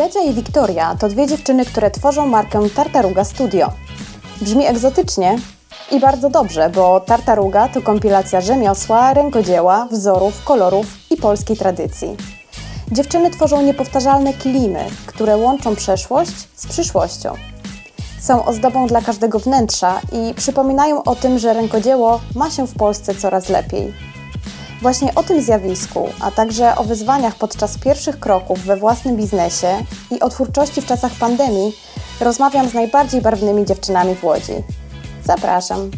Jadzia i Wiktoria to dwie dziewczyny, które tworzą markę Tartaruga Studio. Brzmi egzotycznie i bardzo dobrze, bo Tartaruga to kompilacja rzemiosła, rękodzieła, wzorów, kolorów i polskiej tradycji. Dziewczyny tworzą niepowtarzalne kilimy, które łączą przeszłość z przyszłością. Są ozdobą dla każdego wnętrza i przypominają o tym, że rękodzieło ma się w Polsce coraz lepiej. Właśnie o tym zjawisku, a także o wyzwaniach podczas pierwszych kroków we własnym biznesie i o twórczości w czasach pandemii rozmawiam z najbardziej barwnymi dziewczynami w Łodzi. Zapraszam.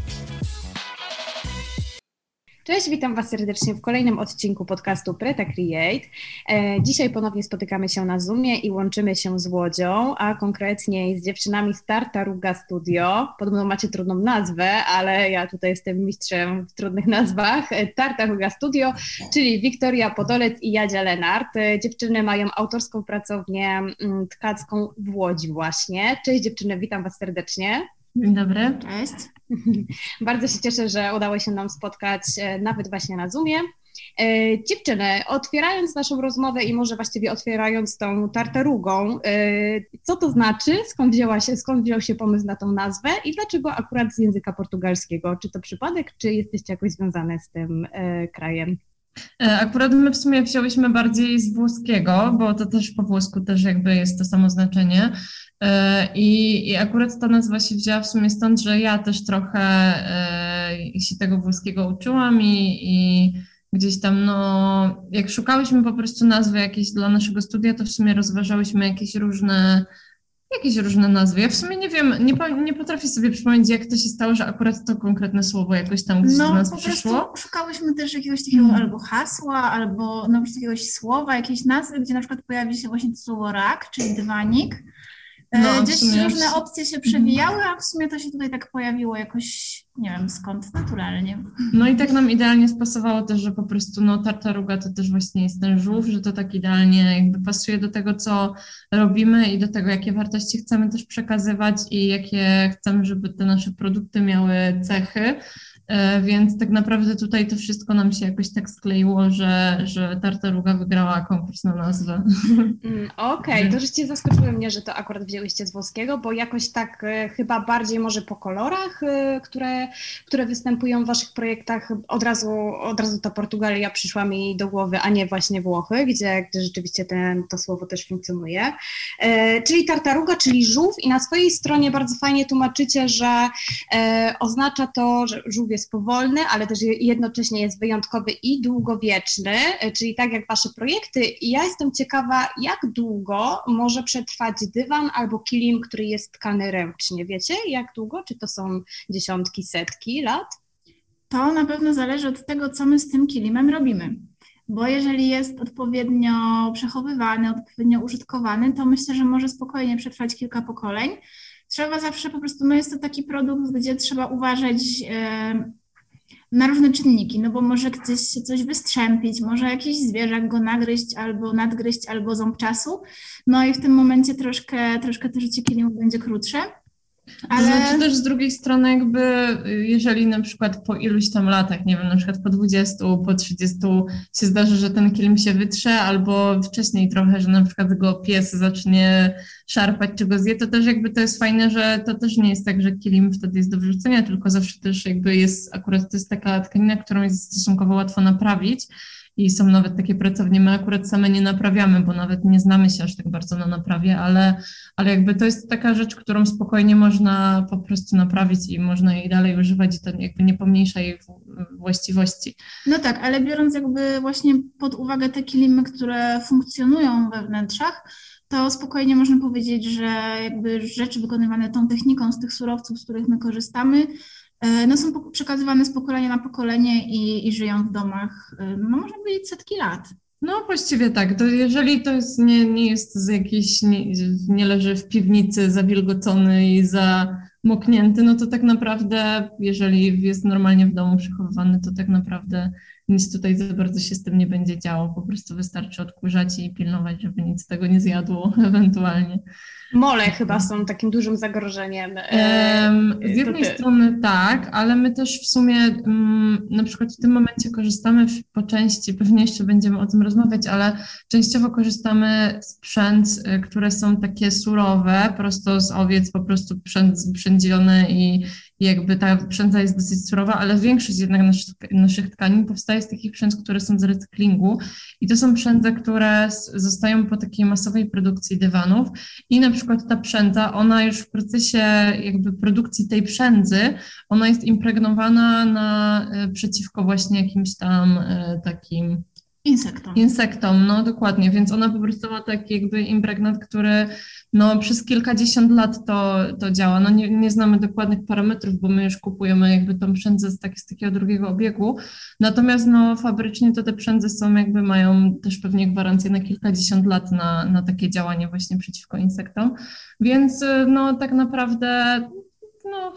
Cześć, witam Was serdecznie w kolejnym odcinku podcastu Preta Create. E, dzisiaj ponownie spotykamy się na Zoomie i łączymy się z Łodzią, a konkretnie z dziewczynami z Tartaruga Studio. Podobno macie trudną nazwę, ale ja tutaj jestem mistrzem w trudnych nazwach. E, Tartaruga Studio, czyli Wiktoria Podolec i Jadzia Lenart. E, dziewczyny mają autorską pracownię mm, tkacką w Łodzi właśnie. Cześć dziewczyny, witam Was serdecznie. Dzień dobry. Cześć. Bardzo się cieszę, że udało się nam spotkać e, nawet właśnie na Zoomie. E, dziewczyny, otwierając naszą rozmowę i może właściwie otwierając tą tartarugą, e, co to znaczy, skąd, wzięła się, skąd wziął się pomysł na tą nazwę i dlaczego akurat z języka portugalskiego? Czy to przypadek, czy jesteście jakoś związane z tym krajem? Akurat my w sumie wzięłyśmy bardziej z włoskiego, bo to też po włosku też jakby jest to samo znaczenie. E, I, I akurat ta nazwa się wzięła w sumie stąd, że ja też trochę e, się tego włoskiego uczyłam i, i gdzieś tam, no, jak szukałyśmy po prostu nazwy jakiejś dla naszego studia, to w sumie rozważałyśmy jakieś różne, jakieś różne nazwy. Ja w sumie nie wiem, nie, nie potrafię sobie przypomnieć, jak to się stało, że akurat to konkretne słowo jakoś tam gdzieś no, do nas po przyszło. szukałyśmy też jakiegoś takiego hmm. albo hasła, albo no, jakiegoś słowa, jakiejś nazwy, gdzie na przykład pojawi się właśnie to słowo rak, czyli dywanik. No, e, Gdzieś różne opcje się przewijały, a w sumie to się tutaj tak pojawiło jakoś, nie wiem skąd, naturalnie. No i tak nam idealnie spasowało też, że po prostu no tartaruga to też właśnie jest ten żółw, że to tak idealnie jakby pasuje do tego, co robimy i do tego, jakie wartości chcemy też przekazywać i jakie chcemy, żeby te nasze produkty miały cechy. E, więc tak naprawdę tutaj to wszystko nam się jakoś tak skleiło, że, że Tartaruga wygrała konkurs na nazwę. Mm, Okej, okay. to żeście zaskoczyły mnie, że to akurat wzięłyście z włoskiego, bo jakoś tak e, chyba bardziej może po kolorach, e, które, które występują w waszych projektach, od razu, od razu ta Portugalia przyszła mi do głowy, a nie właśnie Włochy, gdzie, gdzie rzeczywiście ten, to słowo też funkcjonuje. Czyli Tartaruga, czyli żółw i na swojej stronie bardzo fajnie tłumaczycie, że oznacza to, że żółw jest powolny, ale też jednocześnie jest wyjątkowy i długowieczny, e, czyli tak jak Wasze projekty. I ja jestem ciekawa, jak długo może przetrwać dywan albo kilim, który jest tkany ręcznie. Wiecie, jak długo? Czy to są dziesiątki, setki lat? To na pewno zależy od tego, co my z tym kilimem robimy. Bo jeżeli jest odpowiednio przechowywany, odpowiednio użytkowany, to myślę, że może spokojnie przetrwać kilka pokoleń trzeba zawsze po prostu, no jest to taki produkt, gdzie trzeba uważać e, na różne czynniki, no bo może gdzieś się coś wystrzępić, może jakiś zwierzak go nagryźć albo nadgryźć, albo ząb czasu, no i w tym momencie troszkę, troszkę to życie killimu będzie krótsze. Ale... Znaczy też z drugiej strony jakby, jeżeli na przykład po iluś tam latach, nie wiem, na przykład po 20, po 30 się zdarzy, że ten kilim się wytrze, albo wcześniej trochę, że na przykład go pies zacznie szarpać czy go zje, to też jakby to jest fajne, że to też nie jest tak, że kilim wtedy jest do wyrzucenia, tylko zawsze też jakby jest, akurat to jest taka tkanina, którą jest stosunkowo łatwo naprawić, i są nawet takie pracownie, my akurat same nie naprawiamy, bo nawet nie znamy się aż tak bardzo na naprawie, ale, ale jakby to jest taka rzecz, którą spokojnie można po prostu naprawić i można jej dalej używać i to jakby nie pomniejsza jej właściwości. No tak, ale biorąc jakby właśnie pod uwagę te kilimy, które funkcjonują we wnętrzach, to spokojnie można powiedzieć, że jakby rzeczy wykonywane tą techniką z tych surowców, z których my korzystamy, no, są przekazywane z pokolenia na pokolenie i, i żyją w domach, e, no można powiedzieć, setki lat. No właściwie tak. To jeżeli to jest, nie, nie jest z jakiejś, nie, nie leży w piwnicy zawilgocony i zamoknięty, no to tak naprawdę, jeżeli jest normalnie w domu przechowywany, to tak naprawdę nic tutaj za bardzo się z tym nie będzie działo. Po prostu wystarczy odkurzać i pilnować, żeby nic z tego nie zjadło ewentualnie. Mole chyba są takim dużym zagrożeniem. z jednej strony tak, ale my też w sumie mm, na przykład w tym momencie korzystamy po części, pewnie jeszcze będziemy o tym rozmawiać, ale częściowo korzystamy z sprzęt, y, które są takie surowe, prosto z owiec, po prostu przędzione i, i jakby ta przędza jest dosyć surowa, ale większość jednak naszych, naszych tkanin powstaje z takich przędz, które są z recyklingu i to są przędze, które zostają po takiej masowej produkcji dywanów i na przykład ta przędza, ona już w procesie jakby produkcji tej przędzy, ona jest impregnowana na e, przeciwko właśnie jakimś tam e, takim Insektom. Insektom, no dokładnie, więc ona ma taki jakby impregnat, który no przez kilkadziesiąt lat to, to działa. No nie, nie znamy dokładnych parametrów, bo my już kupujemy jakby tą przędzę z, tak, z takiego drugiego obiegu, natomiast no fabrycznie to te przędze są jakby mają też pewnie gwarancję na kilkadziesiąt lat na, na takie działanie właśnie przeciwko insektom, więc no tak naprawdę no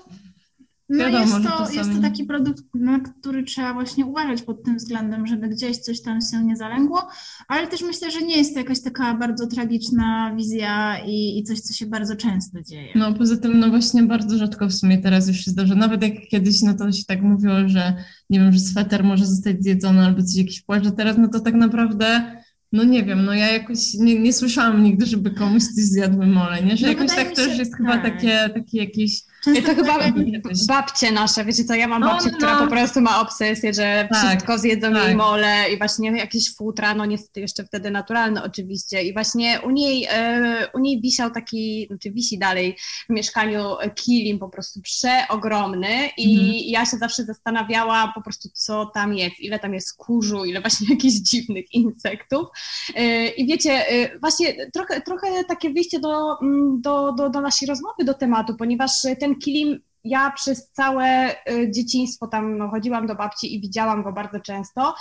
no Wiadomo, jest, to, jest to taki produkt, na który trzeba właśnie uważać pod tym względem, żeby gdzieś coś tam się nie zalęgło, ale też myślę, że nie jest to jakaś taka bardzo tragiczna wizja i, i coś, co się bardzo często dzieje. No poza tym, no właśnie bardzo rzadko w sumie teraz już się zdarza. Nawet jak kiedyś, no to się tak mówiło, że nie wiem, że sweter może zostać zjedzony albo coś jakiś płaszcz, a teraz no to tak naprawdę no nie wiem, no ja jakoś nie, nie słyszałam nigdy, żeby komuś coś zjadły mole, nie? Że no jakoś tak też jest tak. chyba takie, takie jakieś to chyba babcie nasze, wiecie co, ja mam babcię, no, która po prostu ma obsesję, że tak, wszystko zjedzą tak. jej mole i właśnie jakieś futra, no niestety jeszcze wtedy naturalne oczywiście i właśnie u niej, e, u niej wisiał taki, znaczy wisi dalej w mieszkaniu kilim po prostu przeogromny i mhm. ja się zawsze zastanawiała po prostu co tam jest, ile tam jest kurzu, ile właśnie jakichś dziwnych insektów e, i wiecie, e, właśnie trochę, trochę takie wyjście do, mm, do, do, do naszej rozmowy do tematu, ponieważ ten kilim ja przez całe y, dzieciństwo tam no, chodziłam do babci i widziałam go bardzo często.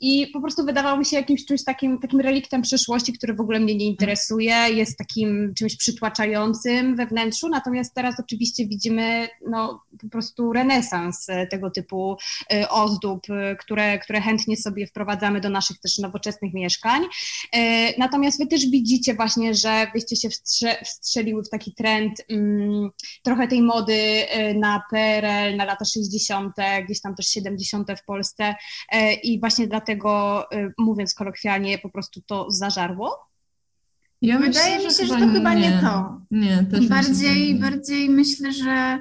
I po prostu wydawał mi się jakimś czymś takim, takim reliktem przeszłości, który w ogóle mnie nie interesuje, jest takim czymś przytłaczającym we wnętrzu, natomiast teraz oczywiście widzimy no, po prostu renesans tego typu y, ozdób, y, które, które chętnie sobie wprowadzamy do naszych też nowoczesnych mieszkań. Natomiast wy też widzicie właśnie, że wyście się wstrzeliły w taki trend um, trochę tej mody na PRL, na lata 60., gdzieś tam też 70. w Polsce e, i właśnie dlatego, e, mówiąc kolokwialnie, po prostu to zażarło? Ja Wydaje myślę, mi się, że, że to chyba nie, nie to. Nie, też bardziej, myślę, bardziej myślę, że e,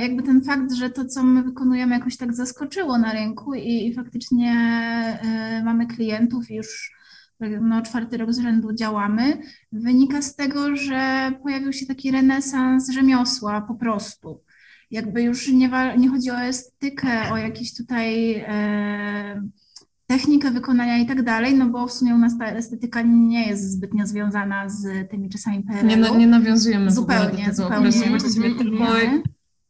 jakby ten fakt, że to, co my wykonujemy, jakoś tak zaskoczyło na rynku i, i faktycznie mamy klientów już no, czwarty rok z rzędu działamy, wynika z tego, że pojawił się taki renesans rzemiosła po prostu. Jakby już nie, nie chodzi o estetykę, o jakieś tutaj e, technikę wykonania i tak dalej, no bo w sumie u nas ta estetyka nie jest zbytnio związana z tymi czasami PRL-u. Nie, nie nawiązujemy zupełnie, do tego zupełnie, okresu. tylko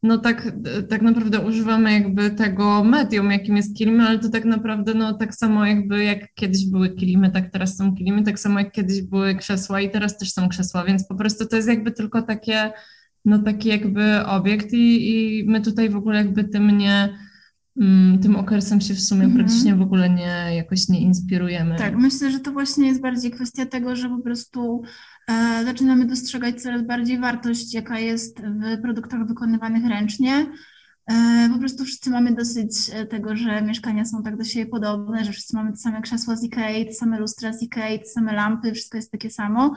no tak, tak naprawdę używamy jakby tego medium, jakim jest kilimy, ale to tak naprawdę no tak samo jakby jak kiedyś były kilimy, tak teraz są kilimy, tak samo jak kiedyś były krzesła i teraz też są krzesła, więc po prostu to jest jakby tylko takie, no taki jakby obiekt i, i my tutaj w ogóle jakby tym nie, mm, tym okresem się w sumie mhm. praktycznie w ogóle nie, jakoś nie inspirujemy. Tak, myślę, że to właśnie jest bardziej kwestia tego, że po prostu E, zaczynamy dostrzegać coraz bardziej wartość, jaka jest w produktach wykonywanych ręcznie. E, po prostu wszyscy mamy dosyć e, tego, że mieszkania są tak do siebie podobne, że wszyscy mamy te same krzesła z Ikei, te same lustra z Ikei, te same lampy, wszystko jest takie samo.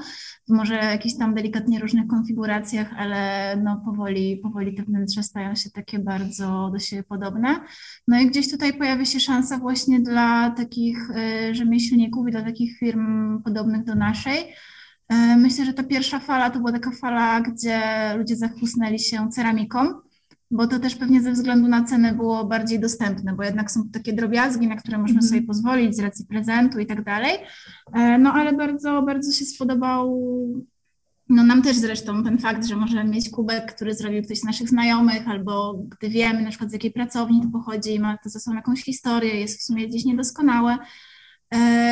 Może jakichś tam delikatnie różnych konfiguracjach, ale no powoli, powoli te wnętrza stają się takie bardzo do siebie podobne. No i gdzieś tutaj pojawia się szansa właśnie dla takich rzemieślników i dla takich firm podobnych do naszej, E, myślę, że ta pierwsza fala to była taka fala, gdzie ludzie zachłysnęli się ceramiką, bo to też pewnie ze względu na cenę było bardziej dostępne, bo jednak są takie drobiazgi, na które można mm sobie pozwolić z racji prezentu i tak dalej. E, no ale bardzo, bardzo się spodobał no nam też zresztą ten fakt, że możemy mieć kubek, który zrobił ktoś z naszych znajomych, albo gdy wiemy na przykład z jakiej pracowni to pochodzi i ma to ze sobą jakąś historię, jest w sumie gdzieś niedoskonałe,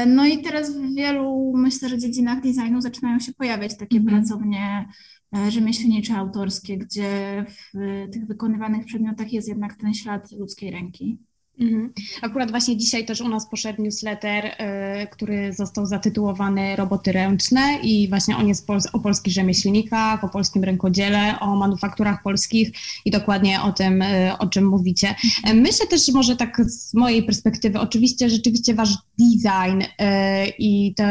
no i teraz w wielu, myślę, że dziedzinach designu zaczynają się pojawiać takie mm. pracownie e, rzemieślnicze, autorskie, gdzie w tych wykonywanych przedmiotach jest jednak ten ślad ludzkiej ręki. Mhm. Akurat właśnie dzisiaj też u nas poszedł newsletter, y, który został zatytułowany Roboty ręczne i właśnie on jest o polskich rzemieślnikach, o polskim rękodziele, o manufakturach polskich i dokładnie o tym, y, o czym mówicie. Myślę też może tak z mojej perspektywy, oczywiście rzeczywiście wasz design i te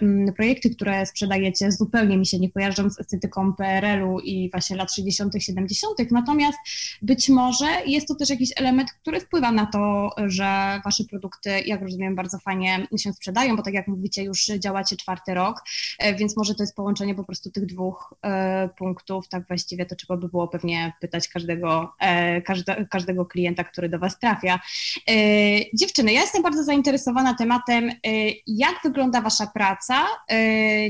mm, projekty, które sprzedajecie zupełnie mi się nie kojarzą z estetyką PRL-u i właśnie lat 60., 70., natomiast być może jest to też jakiś element, który wpływa na to, że Wasze produkty, jak rozumiem, bardzo fajnie się sprzedają, bo tak jak mówicie, już działacie czwarty rok, e, więc może to jest połączenie po prostu tych dwóch e, punktów. Tak właściwie to trzeba by było pewnie pytać każdego, e, każde, każdego klienta, który do Was trafia. Dziewczyny, ja jestem bardzo zainteresowana tematem, jak wygląda Wasza praca,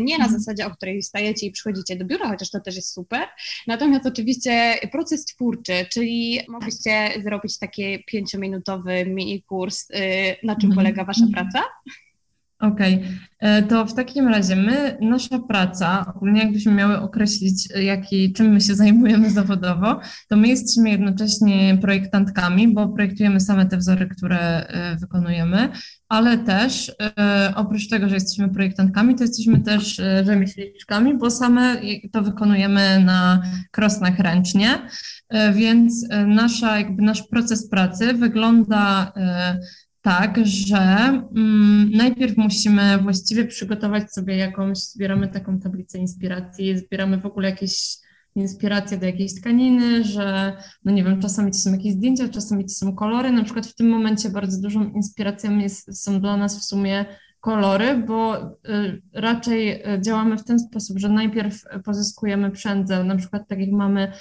nie na mhm. zasadzie, o której wstajecie i przychodzicie do biura, chociaż to też jest super, natomiast oczywiście proces twórczy, czyli mogliście zrobić takie pięciominutowe mini kurs, y, na czym mhm. polega Wasza praca? Okej, okay. E, to w takim razie my, nasza praca, ogólnie jakbyśmy miały określić, jaki, czym my się zajmujemy zawodowo, to my jesteśmy jednocześnie projektantkami, bo projektujemy same te wzory, które e, wykonujemy, ale też e, oprócz tego, że jesteśmy projektantkami, to jesteśmy też rzemieślniczkami, bo same to wykonujemy na krosnach ręcznie, więc nasza, jakby nasz proces pracy wygląda tak, że mm, najpierw musimy właściwie przygotować sobie jakąś, zbieramy taką tablicę inspiracji, zbieramy w ogóle jakieś inspiracje do jakiejś tkaniny, że no nie wiem, czasami to są jakieś zdjęcia, czasami to są kolory. Na przykład w tym momencie bardzo dużą inspiracją jest, są dla nas w sumie kolory, bo y, raczej y, działamy w ten sposób, że najpierw pozyskujemy przędze, na przykład tak jak mamy,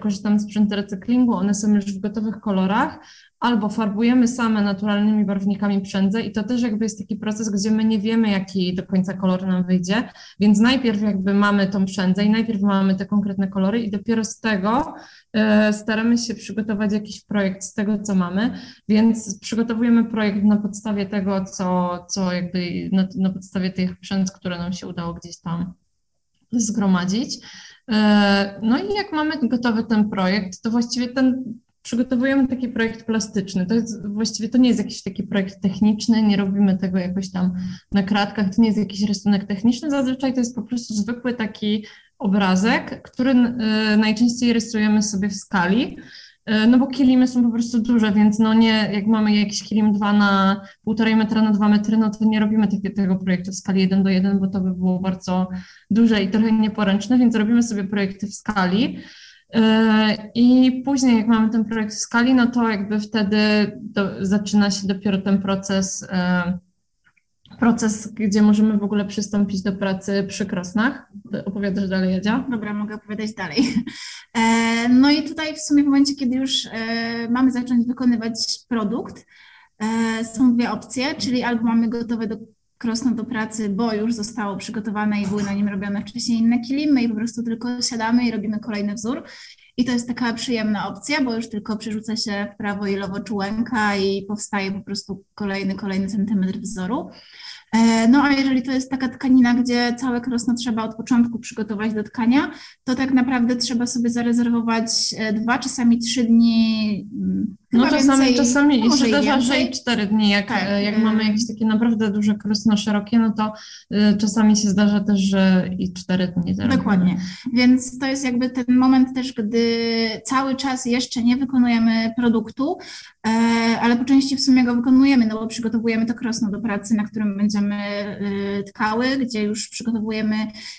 korzystamy z sprzętu recyklingu, one są już w gotowych kolorach, albo farbujemy same naturalnymi barwnikami przędzę i to też jakby jest taki proces, gdzie my nie wiemy, jaki do końca kolor nam wyjdzie, więc najpierw jakby mamy tą przędzę i najpierw mamy te konkretne kolory i dopiero z tego e, staramy się przygotować jakiś projekt z tego, co mamy, więc przygotowujemy projekt na podstawie tego, co, co jakby na, na podstawie tych przędz, które nam się udało gdzieś tam zgromadzić. E, no i jak mamy gotowy ten projekt, to właściwie ten przygotowujemy taki projekt plastyczny. To jest właściwie to nie jest jakiś taki projekt techniczny, nie robimy tego jakoś tam na kratkach, to nie jest jakiś rysunek techniczny, zazwyczaj to jest po prostu zwykły taki obrazek, który y, najczęściej rysujemy sobie w skali. Y, no bo kilimy są po prostu duże, więc no nie, jak mamy jakiś kilim 2 na 1,5 metra na 2 metry, no to nie robimy tego projektu w skali 1 do 1, bo to by było bardzo duże i trochę nieporęczne, więc robimy sobie projekty w skali. E, I później, jak mamy ten projekt w skali, no to jakby wtedy do, zaczyna się dopiero ten proces, e, proces, gdzie możemy w ogóle przystąpić do pracy przy krosnach. Opowiadasz dalej, Jadzia? Dobra, mogę opowiadać dalej. E, no i tutaj w sumie w momencie, kiedy już mamy zacząć wykonywać produkt, są dwie opcje, czyli albo mamy gotowe do krosno do pracy, bo już zostało przygotowane i były na nim robione wcześniej inne kilimy i po prostu tylko siadamy i robimy kolejny wzór. I to jest taka przyjemna opcja, bo już tylko przerzuca się w prawo i lewo czułenka i powstaje po prostu kolejny, kolejny centymetr wzoru. E, no a jeżeli to jest taka tkanina, gdzie całe krosno trzeba od początku przygotować do tkania, to tak naprawdę trzeba sobie zarezerwować e, dwa, czasami trzy dni. Mm, no czasami, więcej, czasami i się zdarza, że i cztery dni. Jak, tak. E, jak mamy jakieś takie naprawdę duże krosno szerokie, no to czasami się zdarza też, że i cztery dni. Dokładnie. Więc to jest jakby ten moment też, gdy cały czas jeszcze nie wykonujemy produktu, ale po części w sumie go wykonujemy, no bo przygotowujemy to krosno do pracy, na którym będzie będziemy y, tkały, gdzie już przygotowujemy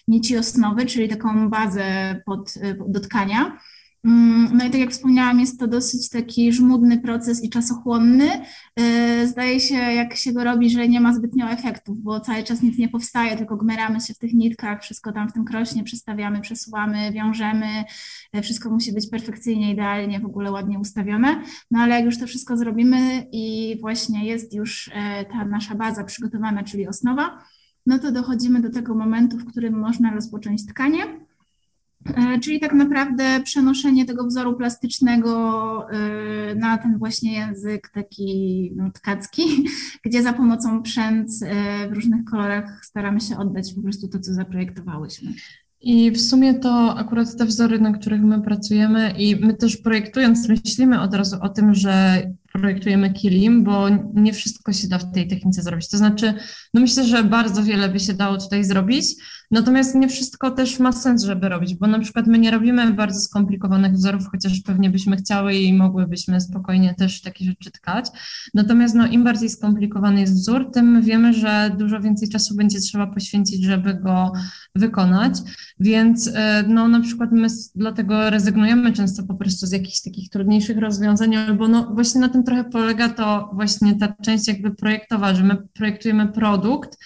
nici osnowy, czyli taką bazę pod, y, do tkania. Mm, no i tak jak wspomniałam, jest to dosyć taki żmudny proces i czasochłonny. Y, zdaje się, jak się go robi, że nie ma zbytnio efektów, bo cały czas nic nie powstaje, tylko gmeramy się w tych nitkach, wszystko tam w tym krośnie przestawiamy, przesuwamy, wiążemy, wszystko musi być perfekcyjnie, idealnie, w ogóle ładnie ustawione. No ale jak już to wszystko zrobimy i właśnie jest już e, ta nasza baza przygotowana, czyli osnowa, no to dochodzimy do tego momentu, w którym można rozpocząć tkanie. E, czyli tak naprawdę przenoszenie tego wzoru plastycznego e, na ten właśnie język taki no, tkacki, gdzie za pomocą przędz w różnych kolorach staramy się oddać po prostu to, co zaprojektowałyśmy. I w sumie to akurat te wzory, na których my pracujemy i my też projektując myślimy od razu o tym, że projektujemy kilim, bo nie wszystko się da w tej technice zrobić. To znaczy, no myślę, że bardzo wiele by się dało tutaj zrobić, natomiast nie wszystko też ma sens, żeby robić, bo na przykład my nie robimy bardzo skomplikowanych wzorów, chociaż pewnie byśmy chciały i mogłybyśmy spokojnie też takie rzeczy tkać. Natomiast no, im bardziej skomplikowany jest wzór, tym wiemy, że dużo więcej czasu będzie trzeba poświęcić, żeby go wykonać, więc e, no na przykład my dlatego rezygnujemy często po prostu z jakichś takich trudniejszych rozwiązań, albo no właśnie na tym trochę polega to właśnie ta część jakby projektowa, że my projektujemy produkt,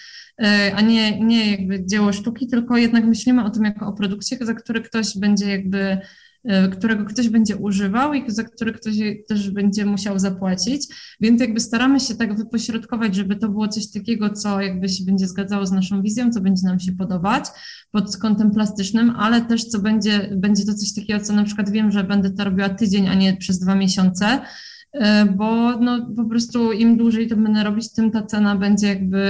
e, a nie, nie jakby dzieło sztuki, tylko jednak myślimy o tym jako o produkcie, za który ktoś będzie jakby E, którego ktoś będzie używał i za który ktoś też będzie musiał zapłacić. Więc jakby staramy się tak wypośrodkować, żeby to było coś takiego, co jakby się będzie zgadzało z naszą wizją, co będzie nam się podobać pod kątem plastycznym, ale też co będzie, będzie to coś takiego, co na przykład wiem, że będę to robiła tydzień, a nie przez dwa miesiące, bo no, po prostu im dłużej to będę robić, tym ta cena będzie jakby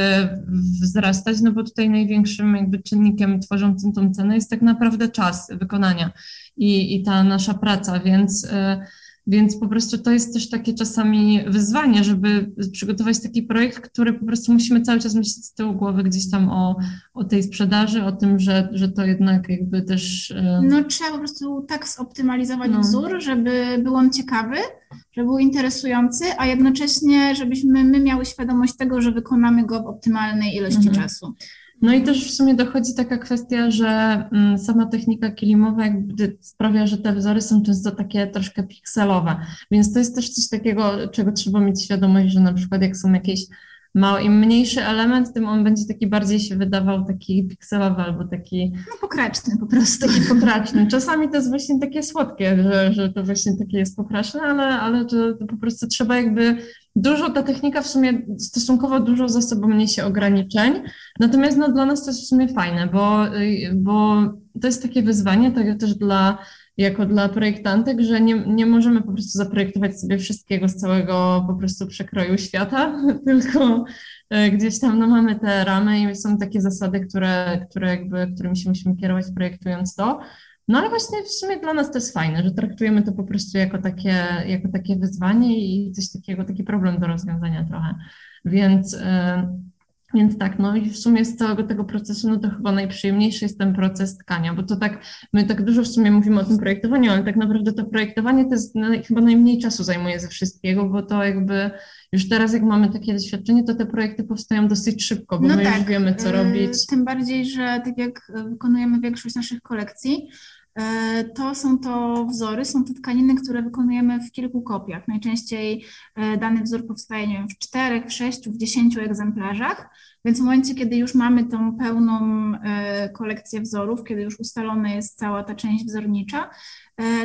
wzrastać, no bo tutaj największym jakby czynnikiem tworzącym tą cenę jest tak naprawdę czas wykonania i, i ta nasza praca, więc, e, więc po prostu to jest też takie czasami wyzwanie, żeby przygotować taki projekt, który po prostu musimy cały czas myśleć z tyłu głowy gdzieś tam o, o tej sprzedaży, o tym, że, że to jednak jakby też... No trzeba po prostu tak zoptymalizować no. wzór, żeby był on ciekawy, żeby był interesujący, a jednocześnie, żebyśmy my miały świadomość tego, że wykonamy go w optymalnej ilości mhm. czasu. No i też w sumie dochodzi taka kwestia, że mm, sama technika kilimowa jakby sprawia, że te wzory są często takie troszkę pikselowe, więc to jest też coś takiego, czego trzeba mieć świadomość, że na przykład jak są jakieś mało, im mniejszy element, tym on będzie taki bardziej się wydawał taki pikselowy albo taki... No pokraczny po prostu. Taki pokraczny. Czasami to jest właśnie takie słodkie, że, że to właśnie takie jest pokraczne, ale, ale to, to po prostu trzeba jakby dużo, ta technika w sumie stosunkowo dużo za sobą niesie ograniczeń, natomiast no, dla nas to jest w sumie fajne, bo, bo to jest takie wyzwanie, tak też dla jako dla projektantek, że nie, nie możemy po prostu zaprojektować sobie wszystkiego z całego po prostu przekroju świata, tylko e, gdzieś tam no, mamy te ramy i są takie zasady, które, które jakby, którymi się musimy kierować projektując to. No ale właśnie w sumie dla nas to jest fajne, że traktujemy to po prostu jako takie, jako takie wyzwanie i coś takiego, taki problem do rozwiązania trochę. Więc, yy, więc tak, no i w sumie z całego tego procesu, no to chyba najprzyjemniejszy jest ten proces tkania, bo to tak, my tak dużo w sumie mówimy o tym projektowaniu, ale tak naprawdę to projektowanie to jest chyba najmniej czasu zajmuje ze wszystkiego, bo to jakby już teraz jak mamy takie doświadczenie, to te projekty powstają dosyć szybko, bo no my tak, już wiemy, co robić. Tym bardziej, że tak jak wykonujemy większość naszych kolekcji, to są to wzory, są to tkaniny, które wykonujemy w kilku kopiach. Najczęściej e, dany wzór powstaje nie wiem, w czterech, w sześciu, w dziesięciu egzemplarzach, więc w momencie, kiedy już mamy tą pełną e, kolekcję wzorów, kiedy już ustalona jest cała ta część wzornicza,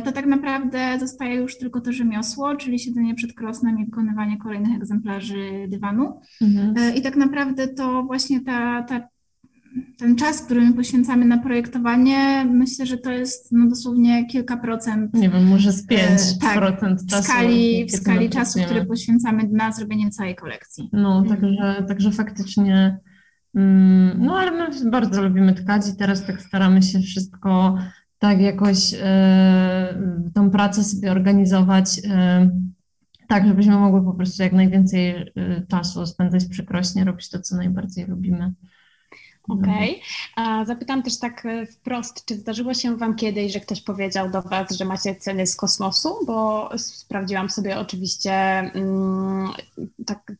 to tak naprawdę zostaje już tylko to rzemiosło, czyli siedzenie przed krosnem i wykonywanie kolejnych egzemplarzy dywanu. Mhm. I tak naprawdę to właśnie ta, ta ten czas, który my poświęcamy na projektowanie, myślę, że to jest no, dosłownie kilka procent. Nie wiem, może z 5% e, tak, czasu. W skali, w skali czasu, który poświęcamy na zrobienie całej kolekcji. No, mhm. także, także faktycznie. Mm, no, ale my bardzo lubimy tkać i teraz tak staramy się wszystko tak jakoś e, tą pracę sobie organizować. E, tak, żebyśmy mogły po prostu jak najwięcej e, czasu spędzać przy krośnie, robić to, co najbardziej lubimy. Okej. Okay. Zapytam też tak e, wprost, czy zdarzyło się Wam kiedyś, że ktoś powiedział do Was, że macie ceny z kosmosu? Bo sprawdziłam sobie oczywiście mm, tak,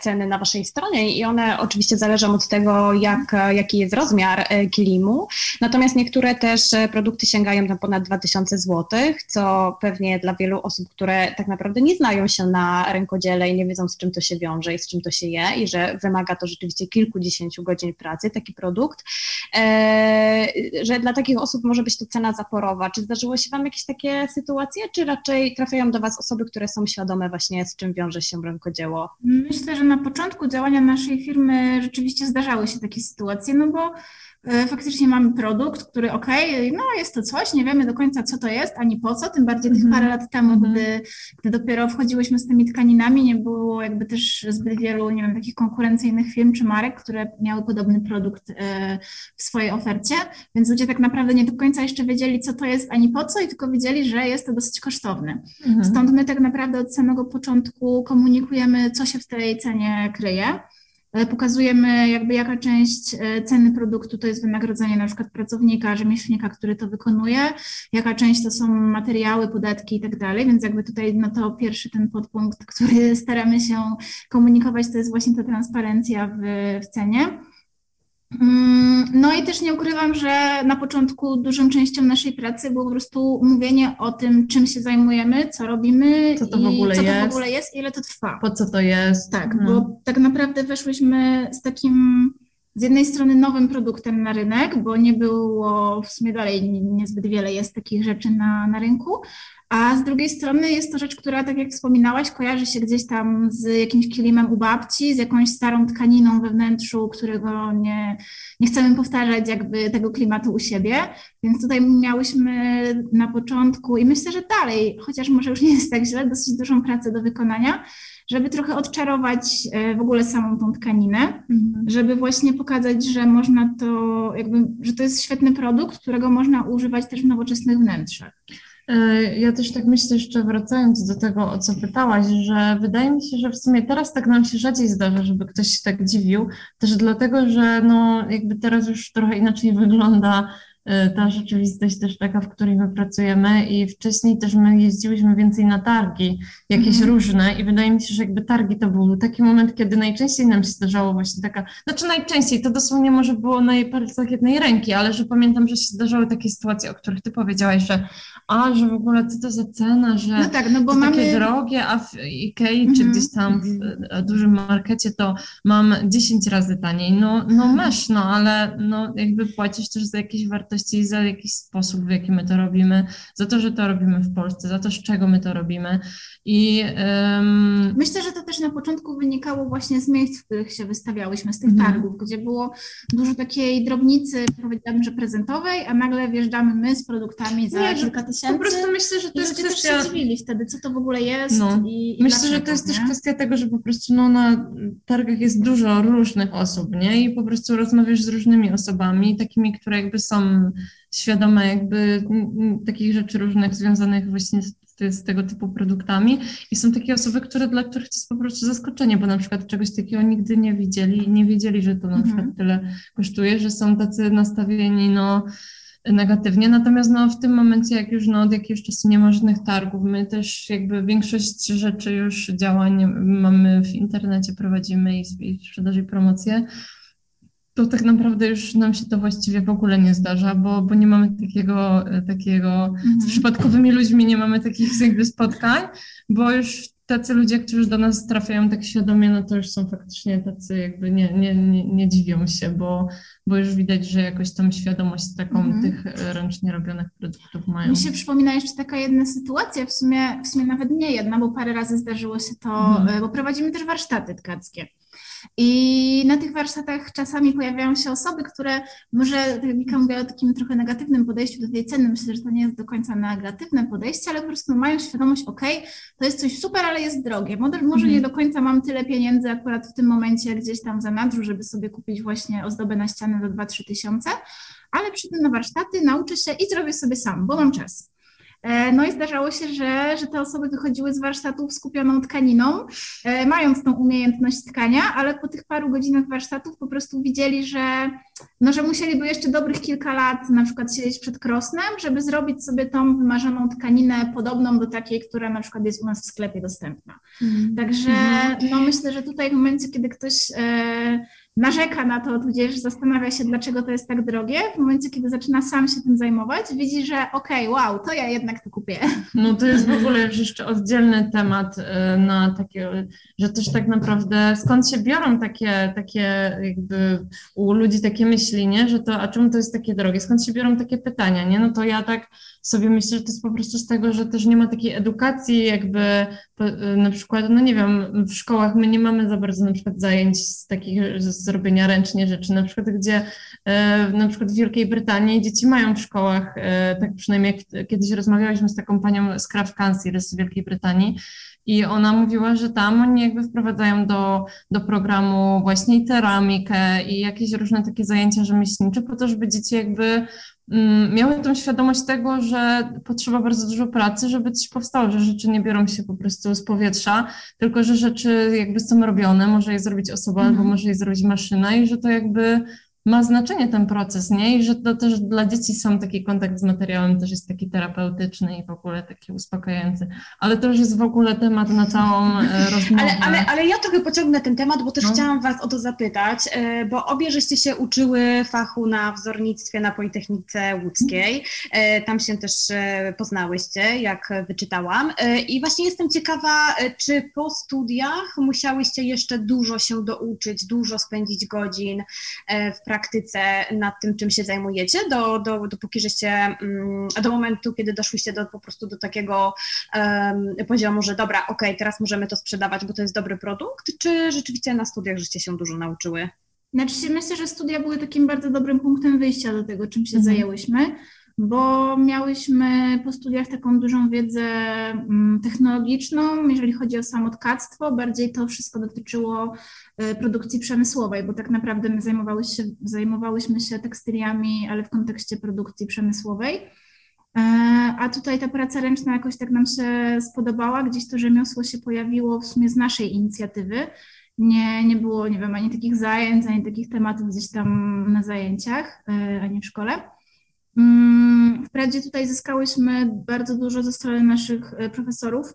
ceny na Waszej stronie i one oczywiście zależą od tego, jak, jaki jest rozmiar e, kilimu. Natomiast niektóre też e, produkty sięgają na ponad 2000 zł, co pewnie dla wielu osób, które tak naprawdę nie znają się na rękodziele i nie wiedzą, z czym to się wiąże i z czym to się je i że wymaga to rzeczywiście kilkudziesięciu godzin pracy, taki produkt, e, że dla takich osób może być to cena zaporowa. Czy zdarzyło się Wam jakieś takie sytuacje, czy raczej trafiają do Was osoby, które są świadome właśnie z czym wiąże się rękodzieło? Myślę, że na początku działania naszej firmy rzeczywiście zdarzały się takie sytuacje, no bo faktycznie mamy produkt, który ok, no jest to coś, nie wiemy do końca co to jest, ani po co, tym bardziej tych parę lat temu, mm gdy, gdy dopiero wchodziłyśmy z tymi tkaninami, nie było jakby też zbyt wielu, nie wiem, takich konkurencyjnych firm czy marek, które miały podobny produkt e, w swojej ofercie, więc ludzie tak naprawdę nie do końca jeszcze wiedzieli co to jest, ani po co i tylko wiedzieli, że jest to dosyć kosztowne. Mm. Stąd my tak naprawdę od samego początku komunikujemy, co się w tej cenie kryje. Pokazujemy jakby jaka część e, ceny produktu to jest wynagrodzenie na przykład pracownika, rzemieślnika, który to wykonuje, jaka część to są materiały, podatki i tak dalej, więc jakby tutaj no to pierwszy ten podpunkt, który staramy się komunikować, to jest właśnie ta transparencja w, w cenie. Mm, no i też nie ukrywam, że na początku dużą częścią naszej pracy było po prostu mówienie o tym, czym się zajmujemy, co robimy, co to w ogóle, co jest, to w ogóle jest i ile to trwa. Po co to jest. Tak, no. bo tak naprawdę weszłyśmy z takim z jednej strony nowym produktem na rynek, bo nie było w sumie dalej niezbyt wiele jest takich rzeczy na, na rynku, a z drugiej strony jest to rzecz, która, tak jak wspominałaś, kojarzy się gdzieś tam z jakimś kilimem u babci, z jakąś starą tkaniną we wnętrzu, którego nie, nie chcemy powtarzać jakby tego klimatu u siebie. Więc tutaj miałyśmy na początku i myślę, że dalej, chociaż może już nie jest tak źle, dosyć dużą pracę do wykonania, żeby trochę odczarować e, w ogóle samą tą tkaninę, mhm. żeby właśnie pokazać, że można to, jakby, że to jest świetny produkt, którego można używać też w nowoczesnych wnętrzach. E, ja też tak myślę, jeszcze wracając do tego, o co pytałaś, że wydaje mi się, że w sumie teraz tak nam się rzadziej zdarza, żeby ktoś się tak dziwił, też dlatego, że no jakby teraz już trochę inaczej wygląda ta rzeczywistość też taka, w której my pracujemy i wcześniej też my jeździłyśmy więcej na targi, jakieś mm. różne i wydaje mi się, że jakby targi to był taki moment, kiedy najczęściej nam się zdarzało właśnie taka, znaczy najczęściej, to dosłownie może było na palcach jednej ręki, ale że pamiętam, że się zdarzały takie sytuacje, o których ty powiedziałaś, że a, że w ogóle co to za cena, że no tak, no bo mamy... takie drogie, a w Ikei mm -hmm. czy mhm. gdzieś tam w mhm. dużym markecie to mam 10 razy taniej. No, no mhm. masz, no ale no jakby płacisz też za jakieś wartości, za jakiś sposób, w jaki my to robimy, za to, że to robimy w Polsce, za to, z czego my to robimy. I um... myślę, że to też na początku wynikało właśnie z miejsc, w których się wystawiałyśmy, z tych -hmm. targów, gdzie było dużo takiej drobnicy, powiedziałabym, że prezentowej, a nagle wjeżdżamy my z produktami za Nie, kilka tysięcy tysięcy. Po prostu myślę, że to jest kwestia... też się dziwili wtedy, co to w ogóle jest no. i, i Myślę, dlaczego, że to jest nie? też kwestia tego, że po prostu no, na targach jest dużo różnych osób, nie? I po prostu rozmawiasz z różnymi osobami, takimi, które jakby są świadome jakby takich rzeczy różnych związanych właśnie z, z, tego typu produktami i są takie osoby, które, dla których to jest po prostu zaskoczenie, bo na przykład czegoś takiego nigdy nie widzieli i nie wiedzieli, że to na mhm. przykład tyle kosztuje, że są tacy nastawieni, no negatywnie. Natomiast no, w tym momencie, jak już no, od jakiegoś czasu nie ma żadnych targów, my też jakby większość rzeczy już działań mamy w internecie, prowadzimy i, i sprzedaży i promocję, to tak naprawdę już nam się to właściwie w ogóle nie zdarza, bo, bo nie mamy takiego, takiego mhm. z przypadkowymi ludźmi nie mamy takich jakby spotkań, bo już tacy ludzie, którzy do nas trafiają tak świadomie, no to już są faktycznie tacy jakby nie, nie, nie, nie dziwią się, bo, bo już widać, że jakoś tam świadomość taką mhm. tych e, ręcznie robionych produktów mają. Mi się przypomina jeszcze taka jedna sytuacja, w sumie, w sumie nawet nie jedna, bo parę razy zdarzyło się to, mhm. E, bo prowadzimy też warsztaty tkackie. I na tych warsztatach czasami pojawiają się osoby, które może, tak jak Mika mówiła o takim trochę negatywnym podejściu do tej ceny, myślę, że to nie jest do końca negatywne podejście, ale po prostu mają świadomość, ok, to jest coś super, ale jest drogie. Może mhm. nie do końca mam tyle pieniędzy akurat w tym momencie gdzieś tam za nadrzu, żeby sobie kupić właśnie ozdobę na ścianę za 2-3 tysiące, ale przyjdę na warsztaty, nauczę się i zrobię sobie sam, bo mam czas. E, no i zdarzało się, że, że te osoby wychodziły z warsztatów skupioną tkaniną, e, mając tą umiejętność tkania, ale po tych paru godzinach warsztatów po prostu widzieli, że, no, że musieliby jeszcze dobrych kilka lat na przykład siedzieć przed krosnem, żeby zrobić sobie tą wymarzoną tkaninę podobną do takiej, która na przykład jest u nas w sklepie dostępna. Mm. Także mhm. no, myślę, że tutaj w momencie, kiedy ktoś e, narzeka na to, tudzież zastanawia się, dlaczego to jest tak drogie, w momencie, kiedy zaczyna sam się tym zajmować, widzi, że okej, okay, wow, to ja jednak to kupię. No to jest w ogóle już jeszcze oddzielny temat y, na takie, że też tak naprawdę skąd się biorą takie, takie jakby u ludzi takie myśli, nie, że to, a czemu to jest takie drogie, skąd się biorą takie pytania, nie, no to ja tak sobie myślę, że to jest po prostu z tego, że też nie ma takiej edukacji, jakby na przykład, no nie wiem, w szkołach my nie mamy za bardzo na przykład zajęć z takich, z zrobienia ręcznie rzeczy, na przykład gdzie na przykład w Wielkiej Brytanii dzieci mają w szkołach, tak przynajmniej jak kiedyś rozmawialiśmy z taką panią z Craft Council z Wielkiej Brytanii, i ona mówiła, że tam oni jakby wprowadzają do, do programu właśnie ceramikę i jakieś różne takie zajęcia rzemieślnicze po to, żeby dzieci jakby miały tą świadomość tego, że potrzeba bardzo dużo pracy, żeby coś powstało, że rzeczy nie biorą się po prostu z powietrza, tylko że rzeczy jakby są robione, może je zrobić osoba mm. albo może je zrobić maszyna i że to jakby ma znaczenie ten proces, nie? I że to też dla dzieci sam taki kontakt z materiałem też jest taki terapeutyczny i w ogóle taki uspokajający. Ale to już jest w ogóle temat na całą e, rozmowę. Ale, ale, ale ja trochę pociągnę ten temat, bo też no. chciałam Was o to zapytać, e, bo obie żeście się uczyły fachu na wzornictwie na Politechnice Łódzkiej. E, tam się też poznałyście, jak wyczytałam. I właśnie jestem ciekawa, czy po studiach musiałyście jeszcze dużo się douczyć, dużo spędzić godzin w pracy praktyce nad tym, czym się zajmujecie, do, do, dopóki żeście, mm, do momentu, kiedy doszłyście do, po prostu do takiego um, poziomu, że dobra, ok, teraz możemy to sprzedawać, bo to jest dobry produkt, czy rzeczywiście na studiach żeście się dużo nauczyły? Znaczy myślę, że studia były takim bardzo dobrym punktem wyjścia do tego, czym się mhm. zajęłyśmy bo miałyśmy po studiach taką dużą wiedzę mm, technologiczną, jeżeli chodzi o samotkactwo, bardziej to wszystko dotyczyło e, produkcji przemysłowej, bo tak naprawdę my zajmowały się, zajmowałyśmy się tekstyliami, ale w kontekście produkcji przemysłowej. E, a tutaj ta praca ręczna jakoś tak nam się spodobała, gdzieś to rzemiosło się pojawiło w sumie z naszej inicjatywy. Nie, nie było, nie wiem, ani takich zajęć, ani takich tematów gdzieś tam na zajęciach, e, ani w szkole. Mm, wprawdzie tutaj zyskałyśmy bardzo dużo ze strony naszych e, profesorów,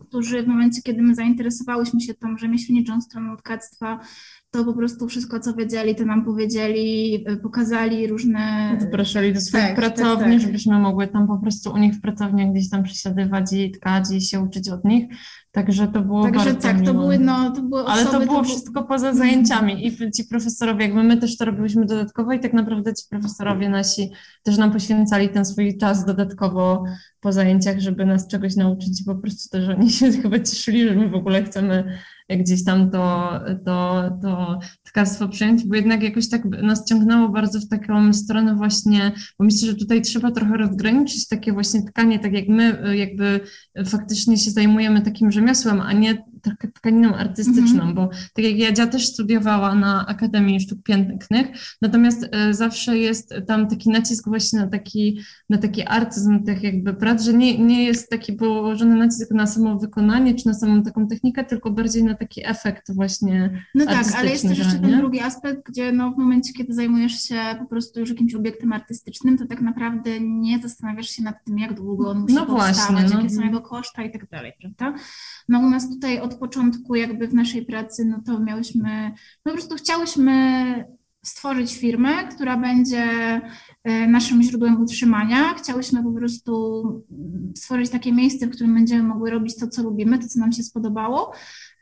którzy w momencie, kiedy my zainteresowałyśmy się tą rzemieślniczą stroną tkactwa, to po prostu wszystko, co wiedzieli, to nam powiedzieli, e, pokazali różne... Zapraszali do swoich tak, pracowni, tak, tak. żebyśmy mogły tam po prostu u nich w pracowniach gdzieś tam przesiadywać i tkać i się uczyć od nich. Także to było Także bardzo tak, to były, no, to były Ale to było to wszystko poza zajęciami i ci profesorowie, jakby my też to robiłyśmy dodatkowo i tak naprawdę ci profesorowie nasi też nam poświęcali ten swój czas dodatkowo po zajęciach, żeby nas czegoś nauczyć i po prostu też oni się chyba cieszyli, że my w ogóle chcemy gdzieś tam to, to, to tkarstwo przyjąć, bo jednak jakoś tak nas ciągnęło bardzo w taką stronę właśnie, bo myślę, że tutaj trzeba trochę rozgraniczyć takie właśnie tkanie, tak jak my jakby faktycznie się zajmujemy takim rzemiosłem, a nie tkaniną artystyczną, mm -hmm. bo tak jak Jadzia też studiowała na Akademii Sztuk Pięknych, natomiast e, zawsze jest tam taki nacisk właśnie na taki, na taki artyzm tych jakby prac, że nie, nie jest taki położony nacisk na samo wykonanie, czy na samą taką technikę, tylko bardziej na taki efekt właśnie No tak, ale jest też jeszcze ten drugi aspekt, gdzie no w momencie, kiedy zajmujesz się po prostu już jakimś obiektem artystycznym, to tak naprawdę nie zastanawiasz się nad tym, jak długo on musi no powstawać, właśnie, no. jakie są jego koszta i tak dalej, prawda? No u nas tutaj od początku jakby w naszej pracy, no to miałyśmy, no po prostu chciałyśmy stworzyć firmę, która będzie e, naszym źródłem utrzymania. Chciałyśmy po prostu stworzyć takie miejsce, w którym będziemy mogły robić to, co lubimy, to, co nam się spodobało,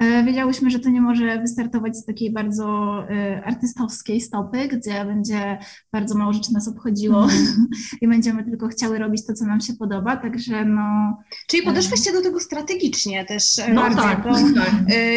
wiedziałyśmy, że to nie może wystartować z takiej bardzo e, artystowskiej stopy, gdzie będzie bardzo mało rzeczy nas obchodziło mm. i będziemy tylko chciały robić to, co nam się podoba, także no... Czyli e, podeszłyście do tego strategicznie też no bardzo. Tak, to, tak.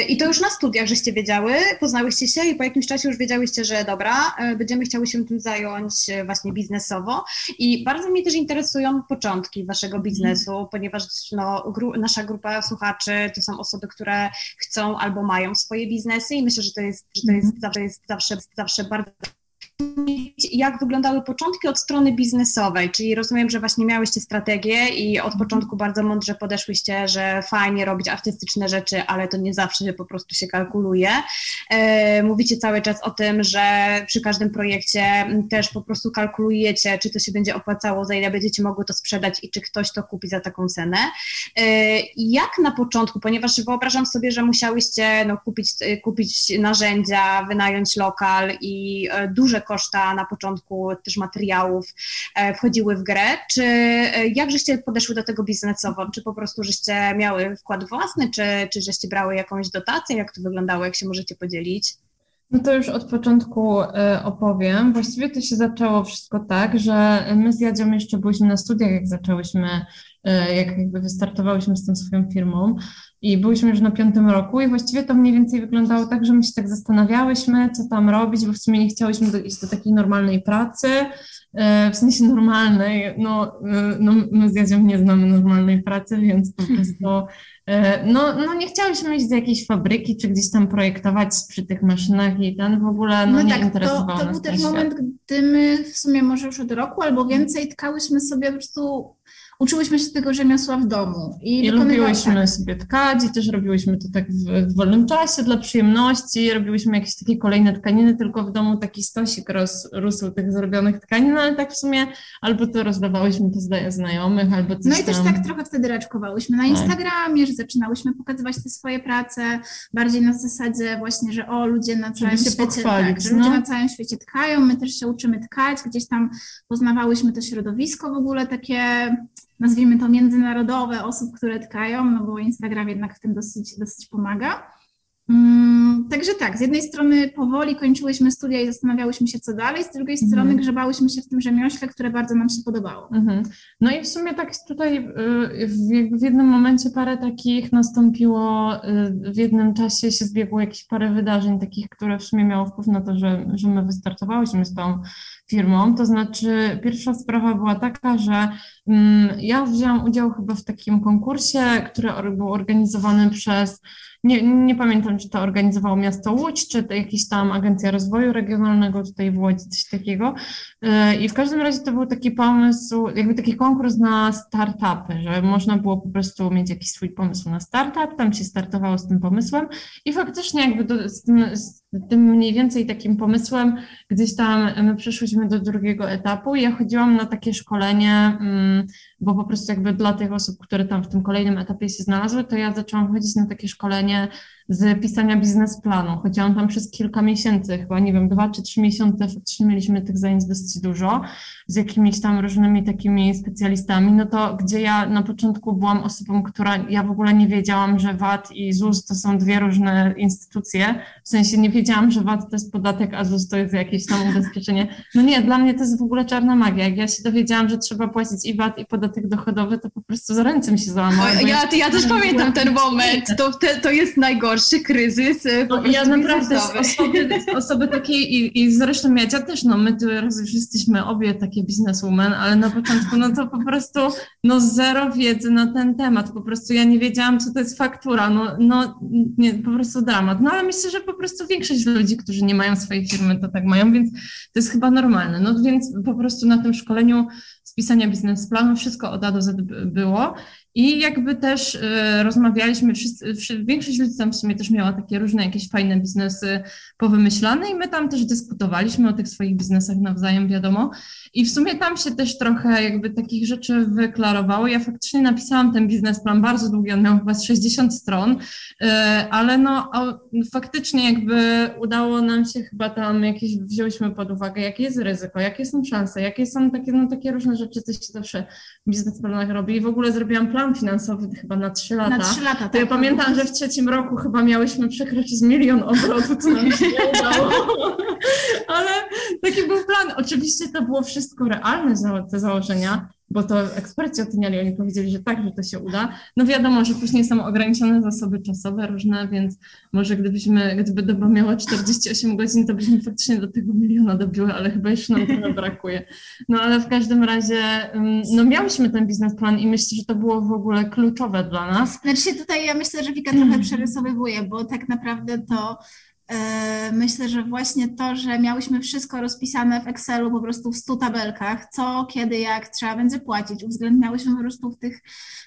I to już na studiach żeście wiedziały, poznałyście się i po jakimś czasie już wiedziałyście, że dobra, będziemy chciały się tym zająć właśnie biznesowo i bardzo mnie też interesują początki waszego biznesu, mm. ponieważ no, gru nasza grupa słuchaczy to są osoby, które chcą albo mają swoje biznesy i myślę, że to jest, że to jest, mhm. zawsze, jest zawsze, zawsze bardzo jak wyglądały początki od strony biznesowej, czyli rozumiem, że właśnie miałyście strategię i od mhm. początku bardzo mądrze podeszłyście, że fajnie robić artystyczne rzeczy, ale to nie zawsze po prostu się kalkuluje. E, mówicie cały czas o tym, że przy każdym projekcie też po prostu kalkulujecie, czy to się będzie opłacało, za ile będziecie mogły to sprzedać i czy ktoś to kupi za taką cenę. E, jak na początku, ponieważ wyobrażam sobie, że musiałyście no, kupić, kupić narzędzia, wynająć lokal i e, duże koszta na początku też materiałów e, wchodziły w grę, czy e, jak żeście podeszły do tego biznesowo? Czy po prostu żeście miały wkład własny, czy, czy żeście brały jakąś dotację? Jak to wyglądało? Jak się możecie podzielić? No to już od początku e, opowiem. Właściwie to się zaczęło wszystko tak, że my z Jadzią jeszcze byliśmy na studiach, jak zaczęłyśmy jak jakby wystartowałyśmy z tą swoją firmą i byliśmy już na piątym roku i właściwie to mniej więcej wyglądało tak, że my się tak zastanawiałyśmy, co tam robić, bo w sumie nie chciałyśmy do, iść do takiej normalnej pracy, e, w sensie normalnej, no, no my z Jadzią nie znamy normalnej pracy, więc po prostu no, no nie chciałyśmy iść do jakiejś fabryki, czy gdzieś tam projektować przy tych maszynach i ten w ogóle no, no nie tak, interesował to, to był też moment, gdy my w sumie może już od roku albo więcej tkałyśmy sobie po prostu uczyłyśmy się tego rzemiosła w domu. I, I lubiłyśmy tak. sobie tkać i też robiłyśmy to tak w, w, wolnym czasie dla przyjemności, robiłyśmy jakieś takie kolejne tkaniny, tylko w domu taki stosik roz, rósł tych zrobionych tkanin, ale tak w sumie albo to rozdawałyśmy to znajomych, albo coś No i też tak trochę wtedy raczkowałyśmy na tak. Instagramie, że zaczynałyśmy pokazywać te swoje prace, bardziej na zasadzie właśnie, że o, ludzie na całym świecie, tak, że no. ludzie na całym świecie tkają, my też się uczymy tkać, gdzieś tam poznawałyśmy to środowisko w ogóle takie nazwijmy to międzynarodowe osób, które tkają, no bo Instagram jednak w tym dosyć, dosyć pomaga. Mm, także tak, z jednej strony powoli kończyłyśmy studia i zastanawiałyśmy się, co dalej, z drugiej mhm. strony grzebałyśmy się w tym rzemiośle, które bardzo nam się podobało. Mhm. No i w sumie tak tutaj y, w, w jednym momencie parę takich nastąpiło, y, w jednym czasie się zbiegło jakieś parę wydarzeń takich, które w sumie miało wpływ na to, że, że my wystartowałyśmy z tą firmą. To znaczy, pierwsza sprawa była taka, że mm, ja wzięłam udział chyba w takim konkursie, który był organizowany przez nie, nie pamiętam, czy to organizowało miasto Łódź, czy to jakaś tam agencja rozwoju regionalnego tutaj w Łodzi, coś takiego. E, I w każdym razie to był taki pomysł, jakby taki konkurs na startupy, że można było po prostu mieć jakiś swój pomysł na startup, tam się startowało z tym pomysłem i faktycznie jakby do, z, tym, z tym mniej więcej takim pomysłem gdzieś tam my przeszłyśmy do drugiego etapu. Ja chodziłam na takie szkolenie, mm, bo po prostu jakby dla tych osób, które tam w tym kolejnym etapie się znalazły, to ja zaczęłam chodzić na takie szkolenie z pisania biznesplanu. Chodziłam tam przez kilka miesięcy, chyba nie wiem, dwa czy trzy miesiące, faktycznie mieliśmy tych zajęć dosyć dużo, z jakimiś tam różnymi takimi specjalistami, no to gdzie ja na początku byłam osobą, która, ja w ogóle nie wiedziałam, że VAT i ZUS to są dwie różne instytucje, w sensie nie wiedziałam, że VAT to jest podatek, a ZUS to jest jakieś tam ubezpieczenie. No nie, dla mnie to jest w ogóle czarna magia. Jak ja się dowiedziałam, że trzeba płacić i VAT i podatek dochodowy, to po prostu za ręce mi się załamało. Ja, ja, ja też pamiętam ten moment, to, to jest najgorszy kryzys e, no, Ja naprawdę osoby, osoby takiej i, i zresztą ja też, no my tu już jesteśmy obie takie bizneswomen, ale na początku no to po prostu no zero wiedzy na ten temat, po prostu ja nie wiedziałam, co to jest faktura, no, no nie, po prostu dramat. No ale myślę, że po prostu większość ludzi, którzy nie mają swojej firmy, to tak mają, więc to jest chyba normalne. No więc po prostu na tym szkoleniu spisania biznesplanu wszystko od A do Z było i jakby też y, rozmawialiśmy, wszyscy, większość ludzi tam w sumie też miała takie różne jakieś fajne biznesy powymyślane i my tam też dyskutowaliśmy o tych swoich biznesach nawzajem, wiadomo. I w sumie tam się też trochę jakby takich rzeczy wyklarowało. Ja faktycznie napisałam ten biznesplan bardzo długi, on miał chyba 60 stron, y, ale no faktycznie jakby udało nam się chyba tam jakieś, wzięłyśmy pod uwagę, jakie jest ryzyko, jakie są szanse, jakie są takie, no takie różne rzeczy, co się zawsze w biznesplanach robi i w ogóle zrobiłam plan finansowy chyba na 3 lata. Na 3 lata, To ja tak. pamiętam, że w trzecim roku chyba miałyśmy przekroczyć milion obrotów, co nam się nie udało. Ale taki był plan. Oczywiście to było wszystko realne, te założenia, bo to eksperci oceniali, oni powiedzieli, że tak, że to się uda. No wiadomo, że później są ograniczone zasoby czasowe różne, więc może gdybyśmy, gdyby doba miała 48 godzin, to byśmy faktycznie do tego miliona dobiły, ale chyba jeszcze nam trochę brakuje. No ale w każdym razie, no miałyśmy ten biznesplan i myślę, że to było w ogóle kluczowe dla nas. Znaczy tutaj ja myślę, że Wika trochę przerysowywuje, bo tak naprawdę to myślę, że właśnie to, że miałyśmy wszystko rozpisane w Excelu po prostu w 100 tabelkach, co, kiedy, jak trzeba będzie płacić, uwzględniałyśmy po prostu w tych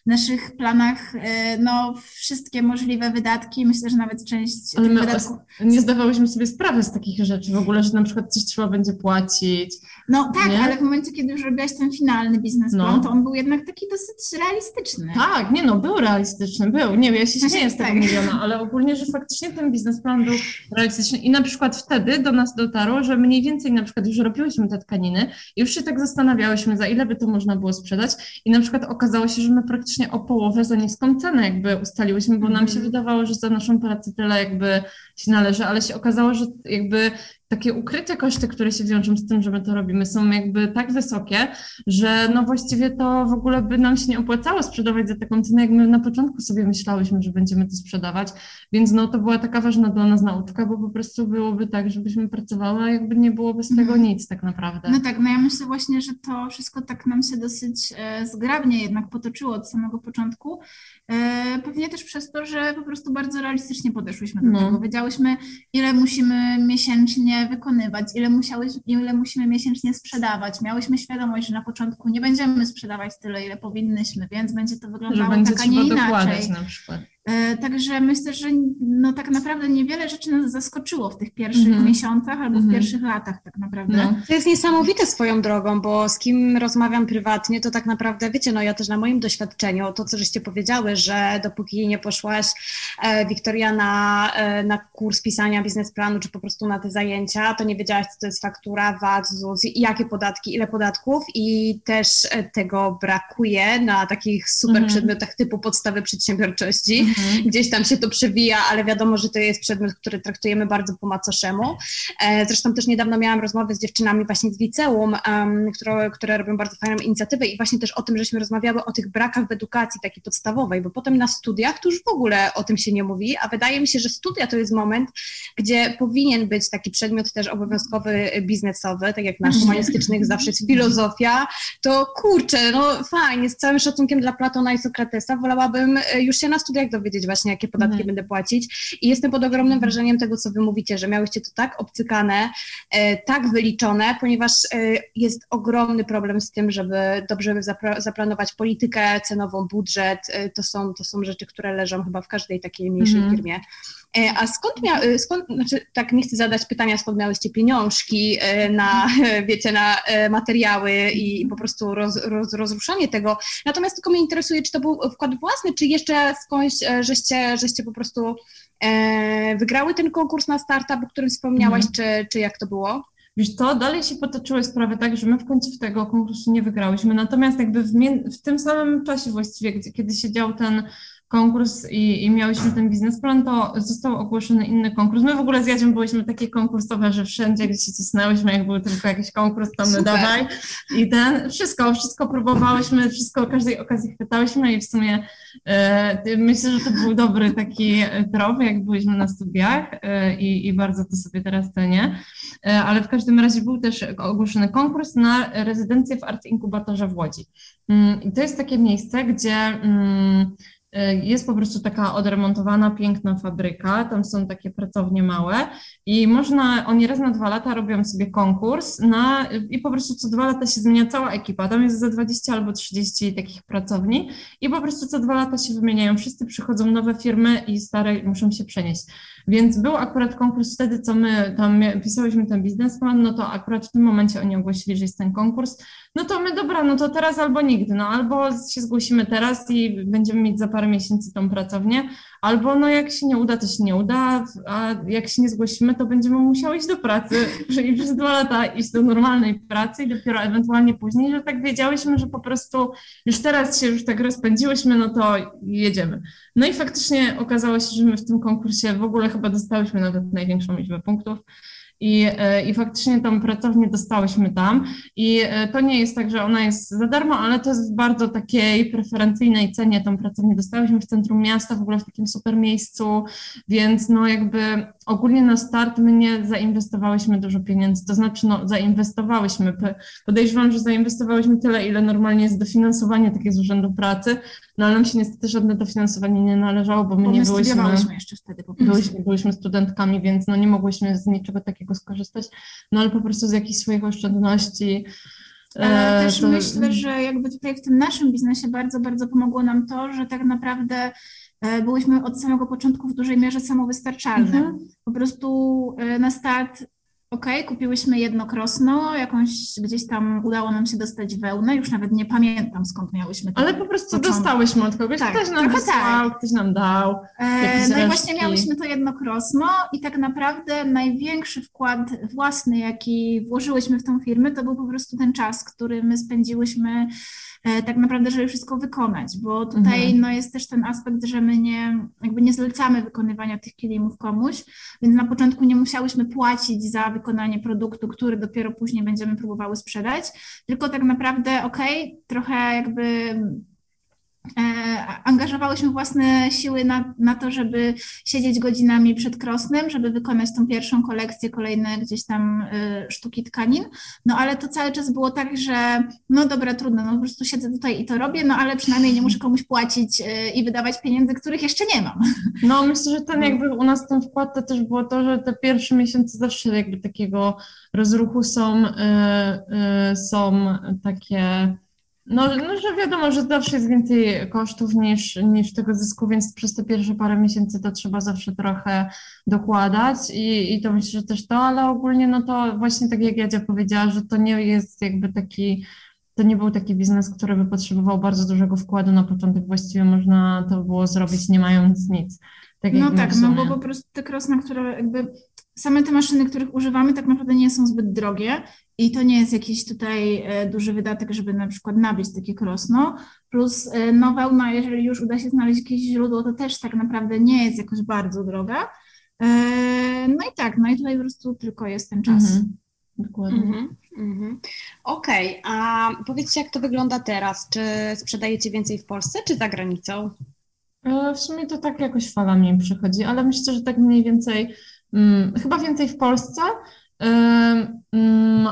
naszych planach e, no, wszystkie możliwe wydatki. Myślę, że nawet część Ale my wydatków... nie zdawałyśmy sobie sprawy z takich rzeczy w ogóle, że na przykład coś trzeba będzie płacić. No tak, nie? ale w momencie, kiedy już robiłaś ten finalny biznesplan, no. to on był jednak taki dosyć realistyczny. Tak, nie no, był realistyczny, był. Nie wiem, ja się śmieję z tego tak. miliona, ale ogólnie, że faktycznie ten biznesplan był realistyczny i na przykład wtedy do nas dotarło, że mniej więcej na przykład już robiłyśmy te tkaniny i już się tak zastanawiałyśmy, za ile by to można było sprzedać i na przykład okazało się, że my praktycznie o połowę za niską cenę jakby ustaliłyśmy, bo nam się mhm. wydawało, że za naszą pracę tyle jakby się należy, ale się okazało, że jakby takie ukryte koszty, które się wiążą z tym, że my to robimy, są jakby tak wysokie, że no właściwie to w ogóle by nam się nie opłacało sprzedawać za taką cenę, jak my na początku sobie myślałyśmy, że będziemy to sprzedawać, więc no to była taka ważna dla nas nauczka, bo po prostu byłoby tak, żebyśmy pracowały, a jakby nie byłoby z tego mhm. nic tak naprawdę. No tak, no ja myślę właśnie, że to wszystko tak nam się dosyć e, zgrabnie jednak potoczyło od samego początku, pewnie też przez to, że po prostu bardzo realistycznie podeszłyśmy do no. tego, wiedziałyśmy ile musimy miesięcznie wykonywać, ile, musiałeś, ile musimy miesięcznie sprzedawać. Miałyśmy świadomość, że na początku nie będziemy sprzedawać tyle, ile powinnyśmy, więc będzie to wyglądało że tak, a nie inaczej. Na przykład. E, także myślę, że no tak naprawdę niewiele rzeczy nas zaskoczyło w tych pierwszych mm -hmm. miesiącach albo mm -hmm. w mhm. pierwszych latach tak naprawdę. No. To jest niesamowite swoją drogą, bo z kim rozmawiam prywatnie, to tak naprawdę, wiecie, no ja też na moim doświadczeniu, to co żeście powiedziały, że dopóki nie poszłaś e, Wiktoria na, e, na kurs pisania biznesplanu, czy po prostu na te zajęcia, to nie wiedziałaś, co to jest faktura, VAT, ZUS, jakie podatki, ile podatków i też e, tego brakuje na takich super mm -hmm. przedmiotach typu podstawy przedsiębiorczości mhm. gdzieś tam się to przewija, ale wiadomo, że to jest przedmiot, który traktujemy bardzo po macoszemu. E, zresztą też niedawno miałam rozmowę z dziewczynami właśnie z liceum, um, które, które robią bardzo fajną inicjatywę i właśnie też o tym, żeśmy rozmawiały o tych brakach w edukacji takiej podstawowej, bo potem na studiach to już w ogóle o tym się nie mówi, a wydaje mi się, że studia to jest moment, gdzie powinien być taki przedmiot też obowiązkowy biznesowy, tak jak na mhm. humanistycznych zawsze jest filozofia, to kurczę, no fajnie, z całym szacunkiem dla Platona i Sokratesa, wolałabym e, już się na studiach dowiedzieć, wiedzieć właśnie, jakie podatki mhm. będę płacić. I jestem pod ogromnym wrażeniem tego, co wy mówicie, że miałyście to tak obcykane, e, tak wyliczone, ponieważ e, jest ogromny problem z tym, żeby dobrze zaplanować politykę cenową, budżet. E, to są, to są rzeczy, które leżą chyba w każdej takiej mniejszej mhm. firmie. E, a skąd, mia, e, skąd, znaczy tak nie chcę zadać pytania, skąd miałyście pieniążki e, na, wiecie, na materiały i po prostu roz, roz, rozruszanie tego. Natomiast tylko mnie interesuje, czy to był wkład własny, czy jeszcze skądś, żeście, żeście po prostu wygrały ten konkurs na startup, o którym wspomniałaś, mhm. czy, czy jak to było? Wiesz to dalej się potoczyły sprawy tak, że my w końcu tego konkursu nie wygrałyśmy, natomiast jakby w, w tym samym czasie właściwie, kiedy się dział ten konkurs i, i miałyśmy ten biznesplan, to został ogłoszony inny konkurs. My w ogóle z Jadziem byliśmy takie konkursowe, że wszędzie, gdzie się cisnęłyśmy, jak był tylko jakiś konkurs, to my dawaj. I ten, wszystko, wszystko próbowałyśmy, wszystko o każdej okazji chwytałyśmy i w sumie e, myślę, że to był dobry taki trop, jak byliśmy na studiach e, i, bardzo to sobie teraz cenię. E, ale w każdym razie był też ogłoszony konkurs na rezydencję w Art Inkubatorze w Łodzi. Mm, I to jest takie miejsce, gdzie mm, Y, jest po prostu taka odremontowana, piękna fabryka, tam są takie pracownie małe i można, oni raz na dwa lata robią sobie konkurs na, i po prostu co dwa lata się zmienia cała ekipa, tam jest za 20 albo 30 takich pracowni i po prostu co dwa lata się wymieniają, wszyscy przychodzą nowe firmy i stare muszą się przenieść. Więc był akurat konkurs wtedy, co my tam pisałyśmy ten biznesplan, no to akurat w tym momencie oni ogłosili, że jest ten konkurs, no to my dobra, no to teraz albo nigdy, no albo się zgłosimy teraz i będziemy mieć za parę miesięcy tą pracownię, albo no jak się nie uda, to się nie uda, a jak się nie zgłosimy, to będziemy musiały iść do pracy, czyli przez dwa lata iść do normalnej pracy i dopiero ewentualnie później, że tak wiedziałyśmy, że po prostu już teraz się już tak rozpędziłyśmy, no to jedziemy. No i faktycznie okazało się, że my w tym konkursie w ogóle chyba dostałyśmy nawet największą liczbę punktów. I, e, I faktycznie tą pracownię dostałyśmy tam. I e, to nie jest tak, że ona jest za darmo, ale to jest w bardzo takiej preferencyjnej cenie. Tą pracownię dostałyśmy w centrum miasta, w ogóle w takim super miejscu, więc no jakby ogólnie na start my nie zainwestowałyśmy dużo pieniędzy, to znaczy no zainwestowałyśmy, podejrzewam, że zainwestowałyśmy tyle, ile normalnie jest dofinansowanie takie z Urzędu Pracy, no ale nam się niestety żadne dofinansowanie nie należało, bo my bo nie my byłyśmy, jeszcze wtedy po byłyśmy, byłyśmy studentkami, więc no nie mogłyśmy z niczego takiego skorzystać, no ale po prostu z jakichś swoich oszczędności ale e, też to... myślę, że jakby tutaj w tym naszym biznesie bardzo, bardzo pomogło nam to, że tak naprawdę E, byłyśmy od samego początku w dużej mierze samowystarczalne. Mhm. Po prostu e, na start OK, kupiłyśmy jednokrosno, jakąś gdzieś tam udało nam się dostać wełnę, już nawet nie pamiętam skąd miałyśmy to. Ale po prostu początek. dostałyśmy od kogoś, tak, ktoś nam wysłał, tak. ktoś nam dał. E, no i właśnie miałyśmy to jednokrosno i tak naprawdę największy wkład własny, jaki włożyłyśmy w tą firmę, to był po prostu ten czas, który my spędziłyśmy tak naprawdę, żeby wszystko wykonać, bo tutaj mhm. no, jest też ten aspekt, że my nie, jakby nie zlecamy wykonywania tych kilimów komuś, więc na początku nie musiałyśmy płacić za wykonanie produktu, który dopiero później będziemy próbowały sprzedać, tylko tak naprawdę, okej, okay, trochę jakby E, angażowałyśmy własne siły na, na to, żeby siedzieć godzinami przed krosnem, żeby wykonać tą pierwszą kolekcję, kolejne gdzieś tam y, sztuki tkanin. No ale to cały czas było tak, że no dobra, trudno, no po prostu siedzę tutaj i to robię, no ale przynajmniej nie muszę komuś płacić y, i wydawać pieniędzy, których jeszcze nie mam. No myślę, że ten no. jakby u nas ten wkład to też było to, że te pierwsze miesiące zawsze jakby takiego rozruchu są, y, są takie no, no, że wiadomo, że zawsze jest więcej kosztów niż, niż tego zysku, więc przez te pierwsze parę miesięcy to trzeba zawsze trochę dokładać i, i to myślę, że też to, ale ogólnie no to właśnie tak jak Jadzia powiedziała, że to nie jest jakby taki, to nie był taki biznes, który by potrzebował bardzo dużego wkładu na początek, właściwie można to było zrobić nie mając nic. Tak no tak, no bo po prostu te krosna, które jakby same te maszyny, których używamy, tak naprawdę nie są zbyt drogie i to nie jest jakiś tutaj e, duży wydatek, żeby na przykład nabyć takie krosno. Plus e, no wełna, jeżeli już uda się znaleźć jakieś źródło, to też tak naprawdę nie jest jakoś bardzo droga. E, no i tak, no i tutaj po prostu tylko jest ten czas. Mhm. Dokładnie. Mhm, mhm. Okej, okay. a powiedzcie, jak to wygląda teraz? Czy sprzedajecie więcej w Polsce, czy za granicą? W sumie to tak jakoś falami przychodzi, ale myślę, że tak mniej więcej, chyba więcej w Polsce,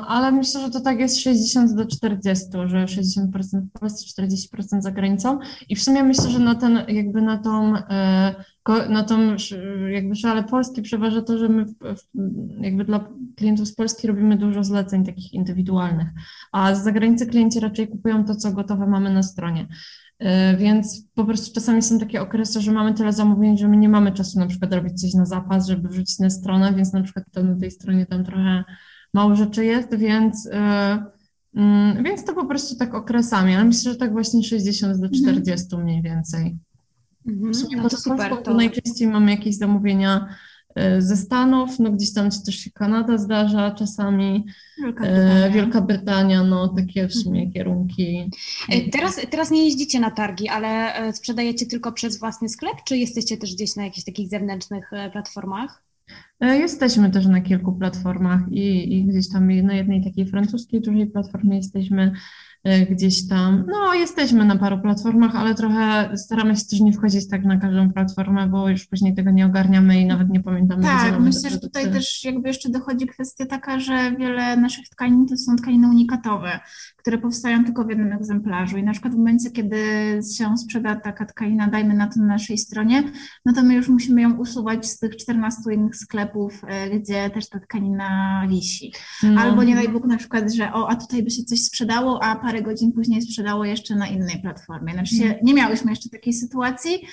ale myślę, że to tak jest 60 do 40, że 60% w Polsce, 40% za granicą. I w sumie myślę, że na ten, jakby na tą, e, na tą jakby szale Polski przeważa to, że my jakby dla klientów z Polski robimy dużo zleceń takich indywidualnych, a z zagranicy klienci raczej kupują to, co gotowe mamy na stronie. E, więc po prostu czasami są takie okresy, że mamy tyle zamówień, że my nie mamy czasu na przykład robić coś na zapas, żeby wrzucić na stronę, więc na przykład to na tej stronie tam trochę mało rzeczy jest, więc, yy, yy, więc to po prostu tak okresami, ale myślę, że tak właśnie 60 do 40 mhm. mniej więcej. W sumie no to super. To... Najczęściej mamy jakieś zamówienia ze Stanów, no gdzieś tam też się Kanada zdarza czasami, Wielka e, Brytania, Wielka Brytania no takie w sumie mhm. kierunki. E, teraz, teraz nie jeździcie na targi, ale sprzedajecie tylko przez własny sklep, czy jesteście też gdzieś na jakichś takich zewnętrznych platformach? Jesteśmy też na kilku platformach i, i gdzieś tam na jednej takiej francuskiej dużej platformie jesteśmy, E, gdzieś tam. No, jesteśmy na paru platformach, ale trochę staramy się też nie wchodzić tak na każdą platformę, bo już później tego nie ogarniamy i nawet nie pamiętamy. Tak, myślę, że tutaj też jakby jeszcze dochodzi kwestia taka, że wiele naszych tkanin to są tkaniny unikatowe, które powstają tylko w jednym egzemplarzu i na przykład w momencie, kiedy się sprzeda taka tkanina, dajmy na to na naszej stronie, no to my już musimy ją usuwać z tych 14 innych sklepów, e, gdzie też ta tkanina wisi. No. Albo nie daj Bóg na przykład, że o, a tutaj by się coś sprzedało, a parę godzin później sprzedało jeszcze na innej platformie. Znaczy się, nie miałyśmy jeszcze takiej sytuacji,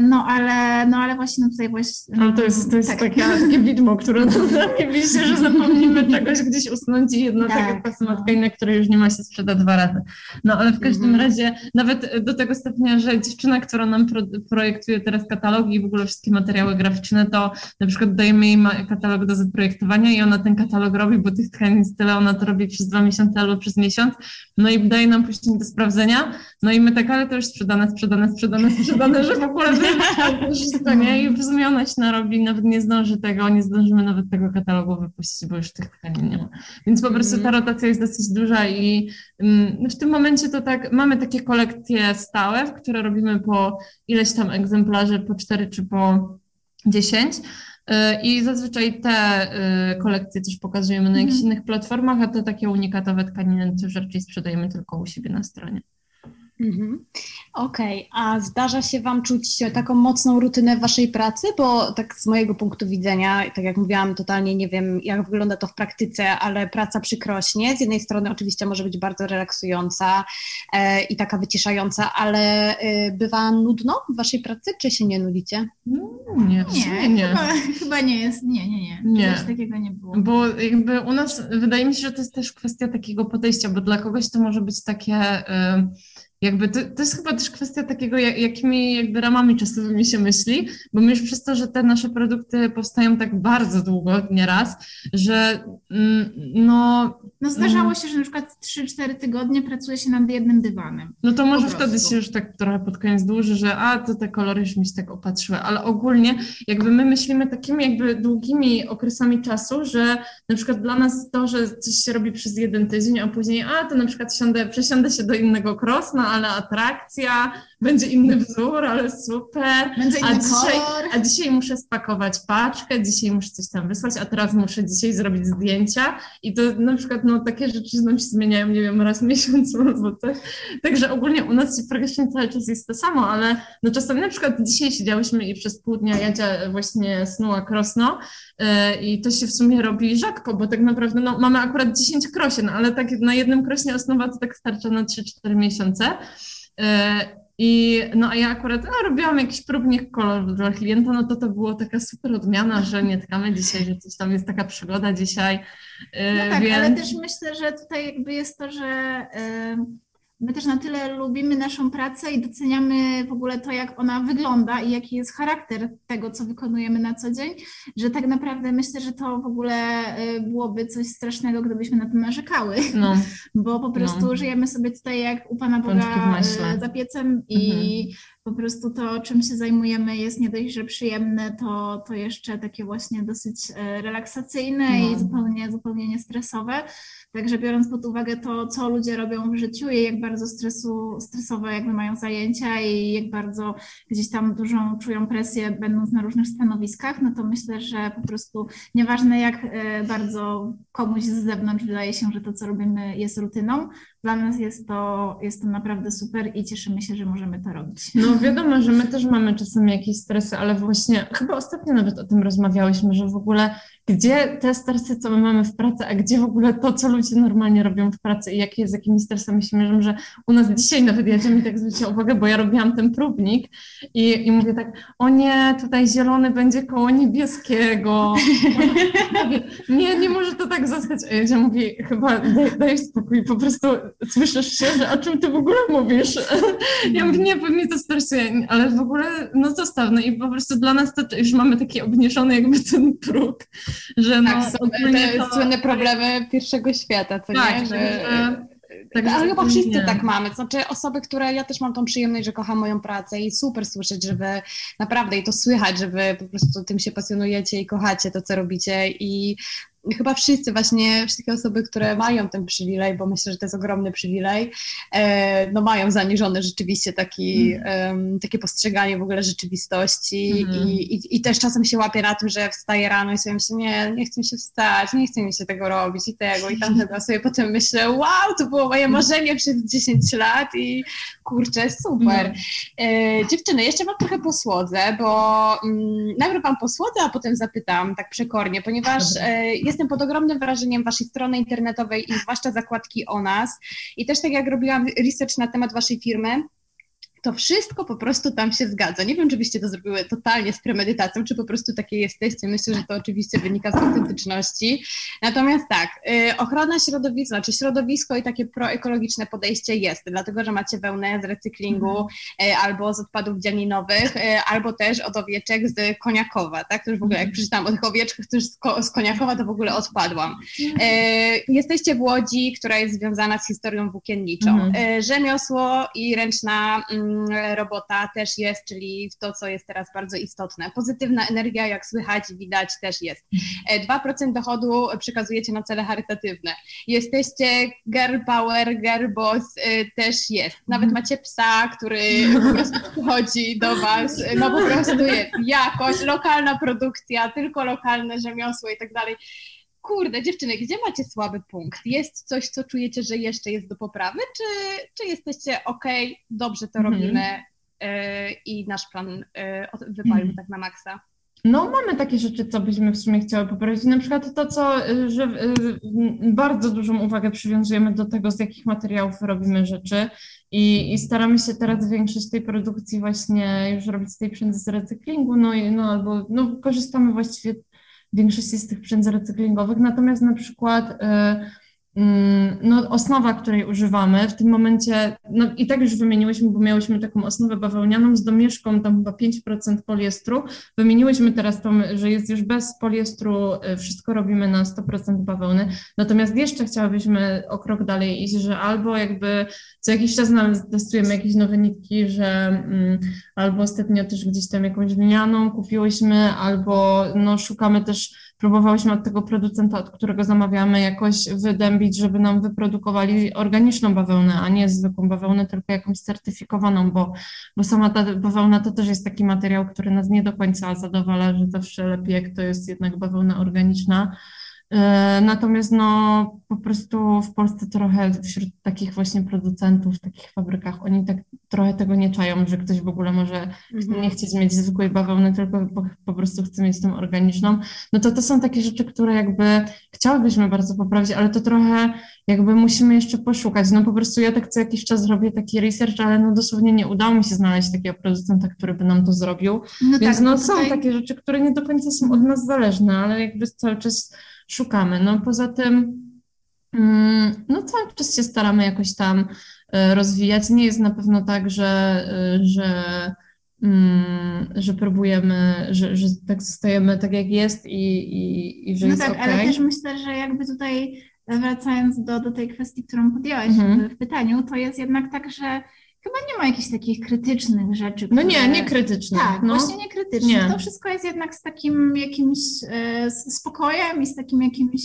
no ale, no ale właśnie no tutaj właśnie... Ale to jest, to jest tak. takie, takie widmo, które nam wisi, że zapomnimy czegoś gdzieś usunąć i jedno tak, takie pasmatka no. które już nie ma się sprzeda dwa razy. No ale w każdym mhm. razie nawet do tego stopnia, że dziewczyna, która nam pro, projektuje teraz katalogi i w ogóle wszystkie materiały graficzne, to na przykład dajemy jej katalog do zaprojektowania i ona ten katalog robi, bo tych tkanin jest tyle, ona to robi przez dwa miesiące albo przez miesiąc, no i daje nam później do sprawdzenia, no i my tak, ale to już sprzedane, sprzedane, sprzedane, sprzedane, że w ogóle wszystko, nie? I zmiana się narobi, nawet nie zdąży tego, nie zdążymy nawet tego katalogu wypuścić, bo już tych tkanin nie ma. Więc po prostu ta mhm. rotacja jest dosyć duża i mm, w tym momencie to tak, mamy takie kolekcje stałe, które robimy po ileś tam egzemplarzy, po cztery czy po dziesięć. Y, I zazwyczaj te y, kolekcje też pokazujemy na jakichś mhm. innych platformach, a te takie unikatowe tkaniny też raczej sprzedajemy tylko u siebie na stronie. Mhm. Okej, okay. a zdarza się Wam czuć taką mocną rutynę w Waszej pracy? Bo tak z mojego punktu widzenia, tak jak mówiłam, totalnie nie wiem, jak wygląda to w praktyce, ale praca przykrośnie. Z jednej strony oczywiście może być bardzo relaksująca e, i taka wyciszająca, ale e, bywa nudno w Waszej pracy, czy się nie nudzicie? No, nie, nie, nie. Chyba, chyba, nie jest, nie, nie, nie. nie. Coś takiego nie było. Bo jakby u nas, wydaje mi się, że to jest też kwestia takiego podejścia, bo dla kogoś to może być takie... Y, jakby to, to jest chyba też kwestia takiego, jak, jakimi jakby ramami czasowymi się myśli, bo my już przez to, że te nasze produkty powstają tak bardzo długo, nieraz, że mm, no... No zdarzało mm. się, że na przykład 3-4 tygodnie pracuje się nad jednym dywanem. No to może wtedy się już tak trochę pod koniec dłuży, że a, to te kolory już mi się tak opatrzyły, ale ogólnie jakby my myślimy takimi jakby długimi okresami czasu, że na przykład dla nas to, że coś się robi przez jeden tydzień, a później a, to na przykład siądę, przesiądę się do innego krosna, ale atrakcja, będzie inny wzór, ale super. Będzie inny a, dzisiaj, a dzisiaj muszę spakować paczkę, dzisiaj muszę coś tam wysłać, a teraz muszę dzisiaj zrobić zdjęcia i to na przykład no, takie rzeczy nam się zmieniają, nie wiem, raz w miesiącu albo coś. Także ogólnie u nas praktycznie cały czas jest to samo, ale no czasami na przykład dzisiaj siedziałyśmy i przez pół dnia Jadzia właśnie snuła krosno yy, i to się w sumie robi rzadko, bo tak naprawdę no, mamy akurat 10 krosien, ale tak na jednym krośnie osnowa to tak starcza na 3-4 miesiące. E, I no a ja akurat no, robiłam jakiś próbnik koloru dla klienta, no to to było taka super odmiana, że nie tkamy dzisiaj, że coś tam jest taka przygoda dzisiaj. E, no tak, więc... ale też myślę, że tutaj jakby jest to, że My też na tyle lubimy naszą pracę i doceniamy w ogóle to, jak ona wygląda i jaki jest charakter tego, co wykonujemy na co dzień, że tak naprawdę myślę, że to w ogóle y, byłoby coś strasznego, gdybyśmy na tym narzekały, no. bo po prostu no. żyjemy sobie tutaj jak u Pana Boga y, za piecem i mhm. Po prostu to, czym się zajmujemy jest nie dość, że przyjemne, to, to jeszcze takie właśnie dosyć y, relaksacyjne no. i zupełnie, zupełnie niestresowe. Także biorąc pod uwagę to, co ludzie robią w życiu i jak bardzo stresu, stresowe jakby mają zajęcia i jak bardzo gdzieś tam dużą czują presję będąc na różnych stanowiskach, no to myślę, że po prostu nieważne jak e, bardzo komuś z zewnątrz wydaje się, że to, co robimy jest rutyną, dla nas jest to, jest to naprawdę super i cieszymy się, że możemy to robić. No wiadomo, że my też mamy czasami jakieś stresy, ale właśnie chyba ostatnio nawet o tym rozmawiałyśmy, że w ogóle gdzie te stresy, co my mamy w pracy, a gdzie w ogóle to, co ludzie normalnie robią w pracy i jakie, z jakimi stresami się mierzą, że u nas dzisiaj nawet jedzie mi tak zwrócić uwagę, bo ja robiłam ten próbnik i, i mówię tak, o nie, tutaj zielony będzie koło niebieskiego. nie, nie może to tak zostać. A ja mówi, chyba daj, daj spokój, po prostu słyszysz się, że o czym ty w ogóle mówisz? ja mówię, nie, bo mnie to stresuje, ale w ogóle no zostaw, no i po prostu dla nas to już mamy taki obniżony jakby ten próg, że no, tak, są te to... słynne problemy pierwszego świata, co tak, nie? Że... Tak, ale chyba wszyscy nie. tak mamy. Znaczy osoby, które ja też mam tą przyjemność, że kocham moją pracę i super słyszeć, że wy naprawdę i to słychać, że wy po prostu tym się pasjonujecie i kochacie to, co robicie i chyba wszyscy właśnie, wszystkie osoby, które mają ten przywilej, bo myślę, że to jest ogromny przywilej, e, no mają zaniżone rzeczywiście taki, mm. takie postrzeganie w ogóle rzeczywistości mm. i, i, i, też czasem się łapię na tym, że wstaję rano i sobie myślę, nie, nie chcę mi się wstać, nie chcę mi się tego robić i tego i tamtego, a sobie potem myślę, wow, to było moje marzenie przez 10 lat i kurczę, super. Mm. E, dziewczyny, jeszcze wam trochę posłodzę, bo mm, najpierw wam posłodzę, a potem zapytam tak przekornie, ponieważ e, jestem pod ogromnym wrażeniem waszej strony internetowej i zwłaszcza zakładki o nas. I też tak jak robiłam research na temat waszej firmy, to wszystko po prostu tam się zgadza. Nie wiem, czy byście to zrobiły totalnie z premedytacją, czy po prostu takie jesteście. Myślę, że to oczywiście wynika z autentyczności. Natomiast tak, y, ochrona środowiska, znaczy środowisko i takie proekologiczne podejście jest, dlatego, że macie wełnę z recyklingu mhm. y, albo z odpadów dzianinowych, y, albo też od owieczek z Koniakowa, tak? To już w ogóle jak mhm. przeczytałam o tych owieczkach, to już z Koniakowa to w ogóle odpadłam. Mhm. Jesteście w Łodzi, która jest związana z historią włókienniczą. Rzemiosło i ręczna Mm, robota też jest, czyli to, co jest teraz bardzo istotne. Pozytywna energia, jak słychać, widać, też jest. 2% e, dochodu przekazujecie na cele charytatywne. Jesteście girl power, girl boss, e, też jest. Nawet macie psa, który po prostu przychodzi do was, no po prostu jest jakość, lokalna produkcja, tylko lokalne rzemiosło i tak dalej kurde, dziewczyny, gdzie macie słaby punkt? Jest coś, co czujecie, że jeszcze jest do poprawy, czy, czy jesteście ok, dobrze to mhm. robimy yy, i nasz plan yy, wypalił mm. tak na maksa? No, mamy takie rzeczy, co byśmy w sumie chciały poprawić. Na przykład to, co, y, że y, bardzo dużą uwagę przywiązujemy do tego, z jakich materiałów robimy rzeczy i, i staramy się teraz zwiększyć tej produkcji właśnie, już robić z tej przędzy z recyklingu, no, i, no albo no, korzystamy właściwie większości z tych przędzy recyklingowych. Natomiast na przykład Mm, no, osnowa, której używamy w tym momencie, no i tak już wymieniłyśmy, bo miałyśmy taką osnowę bawełnianą z domieszką, tam chyba 5% poliestru. Wymieniłyśmy teraz to, że jest już bez poliestru, y, wszystko robimy na 100% bawełny. Natomiast jeszcze chciałabyśmy o krok dalej iść, że albo jakby co jakiś czas nawet testujemy jakieś nowe nitki, że mm, albo ostatnio też gdzieś tam jakąś lnianą kupiłyśmy, albo no szukamy też próbowałyśmy od tego producenta, od którego zamawiamy, jakoś wydębić, żeby nam wyprodukowali organiczną bawełnę, a nie zwykłą bawełnę, tylko jakąś certyfikowaną, bo, bo sama ta bawełna to też jest taki materiał, który nas nie do końca zadowala, że zawsze lepiej, jak to jest jednak bawełna organiczna. E, natomiast no, po prostu w Polsce trochę wśród takich właśnie producentów, w takich fabrykach, oni tak trochę tego nie czają, że ktoś w ogóle może mhm. nie chcieć mieć zwykłej bawełny, tylko po, po, prostu chce mieć tą organiczną. No to to są takie rzeczy, które jakby chciałybyśmy bardzo poprawić, ale to trochę jakby musimy jeszcze poszukać. No po prostu ja tak co jakiś czas robię taki research, ale no dosłownie nie udało mi się znaleźć takiego producenta, który by nam to zrobił. No Więc tak, no tutaj... są takie rzeczy, które nie do końca są od nas zależne, ale jakby cały czas szukamy. No poza tym, mm, no cały czas się staramy jakoś tam e, rozwijać. Nie jest na pewno tak, że, e, że, mm, że próbujemy, że, że tak zostajemy tak jak jest i, i, i że no jest tak, okay. ale też myślę, że jakby tutaj wracając do, do tej kwestii, którą podjęłaś mhm. w, w pytaniu, to jest jednak tak, że chyba nie ma jakichś takich krytycznych rzeczy. Które... No nie, nie krytycznych. Tak, no. właśnie nie krytycznych. Nie. To wszystko jest jednak z takim jakimś e, spokojem i z takim jakimś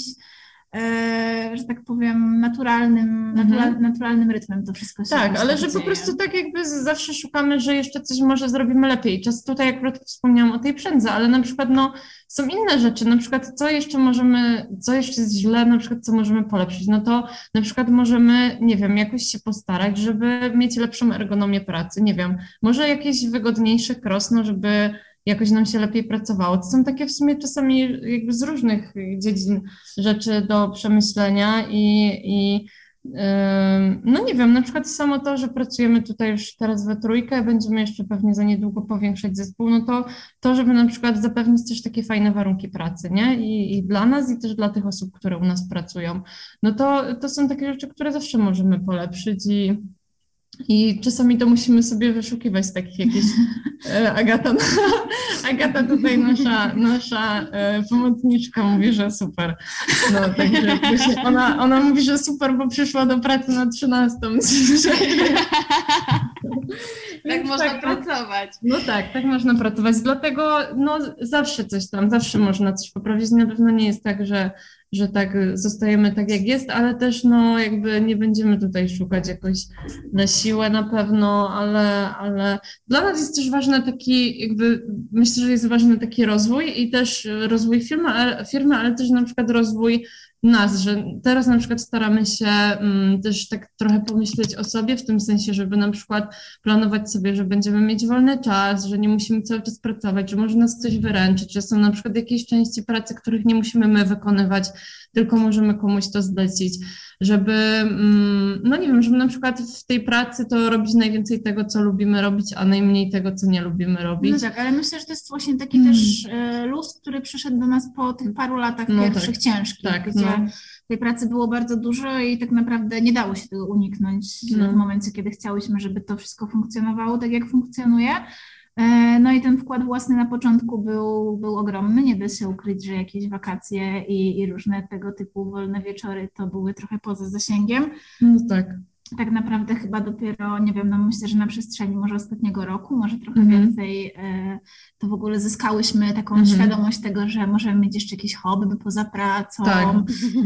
że tak powiem, naturalnym, mhm. naturalnym rytmem to wszystko się Tak, ale że po prostu tak jakby zawsze szukamy, że jeszcze coś może zrobimy lepiej. Czas tutaj akurat wspomniałam o tej przędze, ale na przykład no, są inne rzeczy, na przykład co jeszcze możemy, co jeszcze jest źle, na przykład co możemy polepszyć, no to na przykład możemy, nie wiem, jakoś się postarać, żeby mieć lepszą ergonomię pracy, nie wiem, może jakieś wygodniejsze krosno, żeby jakoś nam się lepiej pracowało. To są takie w sumie czasami jakby z różnych dziedzin rzeczy do przemyślenia i, i no nie wiem, na przykład samo to, że pracujemy tutaj już teraz we trójkę, będziemy jeszcze pewnie za niedługo powiększać zespół, no to to, żeby na przykład zapewnić też takie fajne warunki pracy, nie? I, i dla nas, i też dla tych osób, które u nas pracują. No to, to są takie rzeczy, które zawsze możemy polepszyć i i czasami to musimy sobie wyszukiwać takich jakichś. E, Agata, Agata tutaj nasza, nasza e, pomocniczka mówi, że super. No, także ona, ona mówi, że super, bo przyszła do pracy na 13. tak można tak, pracować. No tak, tak można pracować. Dlatego no, zawsze coś tam, zawsze można coś poprawić. Na pewno nie jest tak, że że tak zostajemy tak jak jest, ale też no jakby nie będziemy tutaj szukać jakoś na siłę na pewno, ale, ale dla nas jest też ważny taki jakby, myślę, że jest ważny taki rozwój i też rozwój firmy, firmy ale też na przykład rozwój nas, że teraz na przykład staramy się um, też tak trochę pomyśleć o sobie, w tym sensie, żeby na przykład planować sobie, że będziemy mieć wolny czas, że nie musimy cały czas pracować, że może nas ktoś wyręczyć, że są na przykład jakieś części pracy, których nie musimy my wykonywać, tylko możemy komuś to zlecić, żeby, um, no nie wiem, żeby na przykład w tej pracy to robić najwięcej tego, co lubimy robić, a najmniej tego, co nie lubimy robić. No tak, ale myślę, że to jest właśnie taki hmm. też e, luz, który przyszedł do nas po tych paru latach no pierwszych tak, ciężkich, tak, gdzie no tej pracy było bardzo dużo i tak naprawdę nie dało się tego uniknąć no. w momencie, kiedy chciałyśmy, żeby to wszystko funkcjonowało tak, jak funkcjonuje. E, no i ten wkład własny na początku był, był ogromny, nie da się ukryć, że jakieś wakacje i, i różne tego typu wolne wieczory to były trochę poza zasięgiem. No tak tak naprawdę chyba dopiero, nie wiem, no myślę, że na przestrzeni może ostatniego roku, może trochę mm -hmm. więcej, e, to w ogóle zyskałyśmy taką mm -hmm. świadomość tego, że możemy mieć jeszcze jakieś hobby poza pracą. Tak.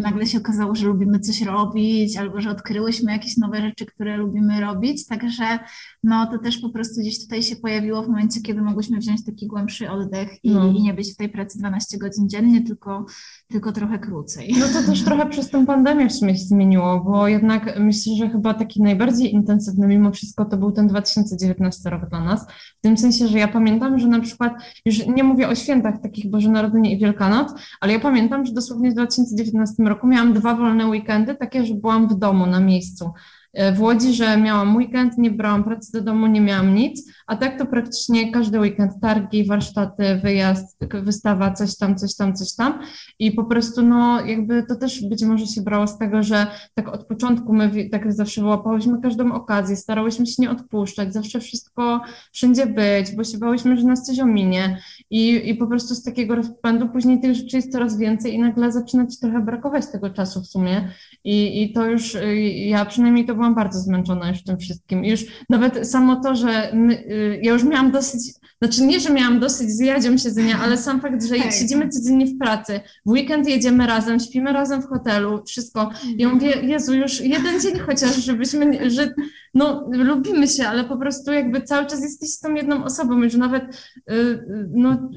Nagle się okazało, że lubimy coś robić, albo że odkryłyśmy jakieś nowe rzeczy, które lubimy robić. Także no to też po prostu gdzieś tutaj się pojawiło w momencie, kiedy mogłyśmy wziąć taki głębszy oddech i, no. i nie być w tej pracy 12 godzin dziennie, tylko, tylko trochę krócej. No to też trochę przez tę pandemię w sumie się zmieniło, bo jednak myślę, że chyba chyba taki najbardziej intensywny mimo wszystko to był ten 2019 rok dla nas. W tym sensie, że ja pamiętam, że na przykład, już nie mówię o świętach takich Boże Narodzenie i Wielkanoc, ale ja pamiętam, że dosłownie w 2019 roku miałam dwa wolne weekendy, takie, że byłam w domu, na miejscu. E, w Łodzi, że miałam weekend, nie brałam pracy do domu, nie miałam nic, a tak to praktycznie każdy weekend targi, warsztaty, wyjazd, wystawa, coś tam, coś tam, coś tam. I po prostu no jakby to też być może się brało z tego, że tak od początku my tak zawsze wyłapałyśmy każdą okazję, starałyśmy się nie odpuszczać, zawsze wszystko wszędzie być, bo się bałyśmy, że nas coś ominie. I, i po prostu z takiego rozpędu później tych rzeczy jest coraz więcej i nagle zaczyna ci trochę brakować tego czasu w sumie. I, i to już, y, ja przynajmniej to byłam bardzo zmęczona już tym wszystkim. I już nawet samo to, że my, y, ja już miałam dosyć, znaczy nie, że miałam dosyć z jadzią siedzenia, ale sam fakt, że jak siedzimy codziennie w pracy, w weekend jedziemy razem, śpimy razem w hotelu, wszystko. Ja mówię, Jezu, już jeden dzień chociaż, żebyśmy, że no lubimy się, ale po prostu jakby cały czas jesteś tą jedną osobą, już nawet y, no,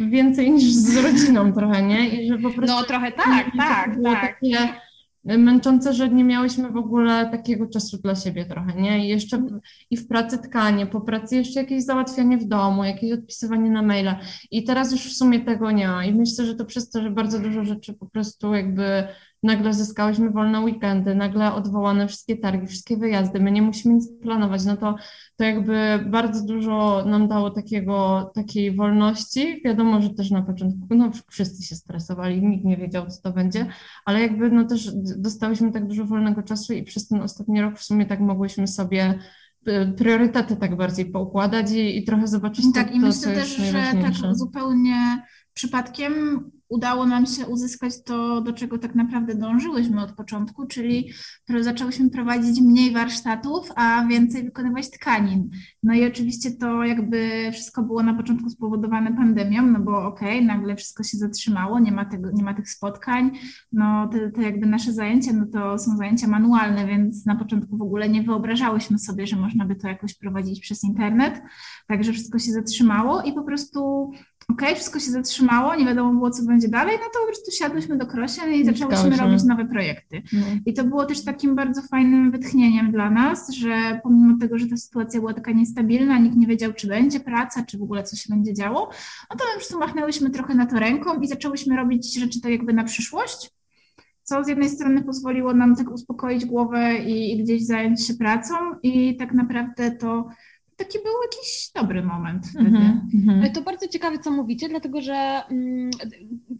więcej niż z rodziną trochę, nie? I że po prostu... No trochę tak, tak, tak. Takie, męczące, że nie miałyśmy w ogóle takiego czasu dla siebie trochę, nie? I jeszcze i w pracy tkanie, po pracy jeszcze jakieś załatwianie w domu, jakieś odpisywanie na maila. I teraz już w sumie tego nie ma. I myślę, że to przez to, że bardzo dużo rzeczy po prostu jakby nagle zyskałyśmy wolne weekendy, nagle odwołane wszystkie targi, wszystkie wyjazdy, my nie musimy nic planować, no to, to jakby bardzo dużo nam dało takiego, takiej wolności. Wiadomo, że też na początku no, wszyscy się stresowali, nikt nie wiedział, co to będzie, ale jakby no też dostałyśmy tak dużo wolnego czasu i przez ten ostatni rok w sumie tak mogłyśmy sobie y, priorytety tak bardziej poukładać i, i trochę zobaczyć tak, to, i myślę też, że tak zupełnie przypadkiem udało nam się uzyskać to, do czego tak naprawdę dążyłyśmy od początku, czyli zaczęłyśmy prowadzić mniej warsztatów, a więcej wykonywać tkanin. No i oczywiście to jakby wszystko było na początku spowodowane pandemią, no bo okej, okay, nagle wszystko się zatrzymało, nie ma, tego, nie ma tych spotkań, no te, te jakby nasze zajęcia, no to są zajęcia manualne, więc na początku w ogóle nie wyobrażałyśmy sobie, że można by to jakoś prowadzić przez internet, także wszystko się zatrzymało i po prostu okej, okay, wszystko się zatrzymało, nie wiadomo było, co będzie dalej, no to po prostu siadłyśmy do Krosian i zaczęłyśmy robić nowe projekty. No. I to było też takim bardzo fajnym wytchnieniem dla nas, że pomimo tego, że ta sytuacja była taka niestabilna, nikt nie wiedział, czy będzie praca, czy w ogóle coś się będzie działo, no to my po prostu machnęłyśmy trochę na to ręką i zaczęłyśmy robić rzeczy tak jakby na przyszłość, co z jednej strony pozwoliło nam tak uspokoić głowę i, i gdzieś zająć się pracą i tak naprawdę to taki był jakiś dobry moment wtedy. Mm-hmm. To bardzo ciekawe, co mówicie, dlatego że mm,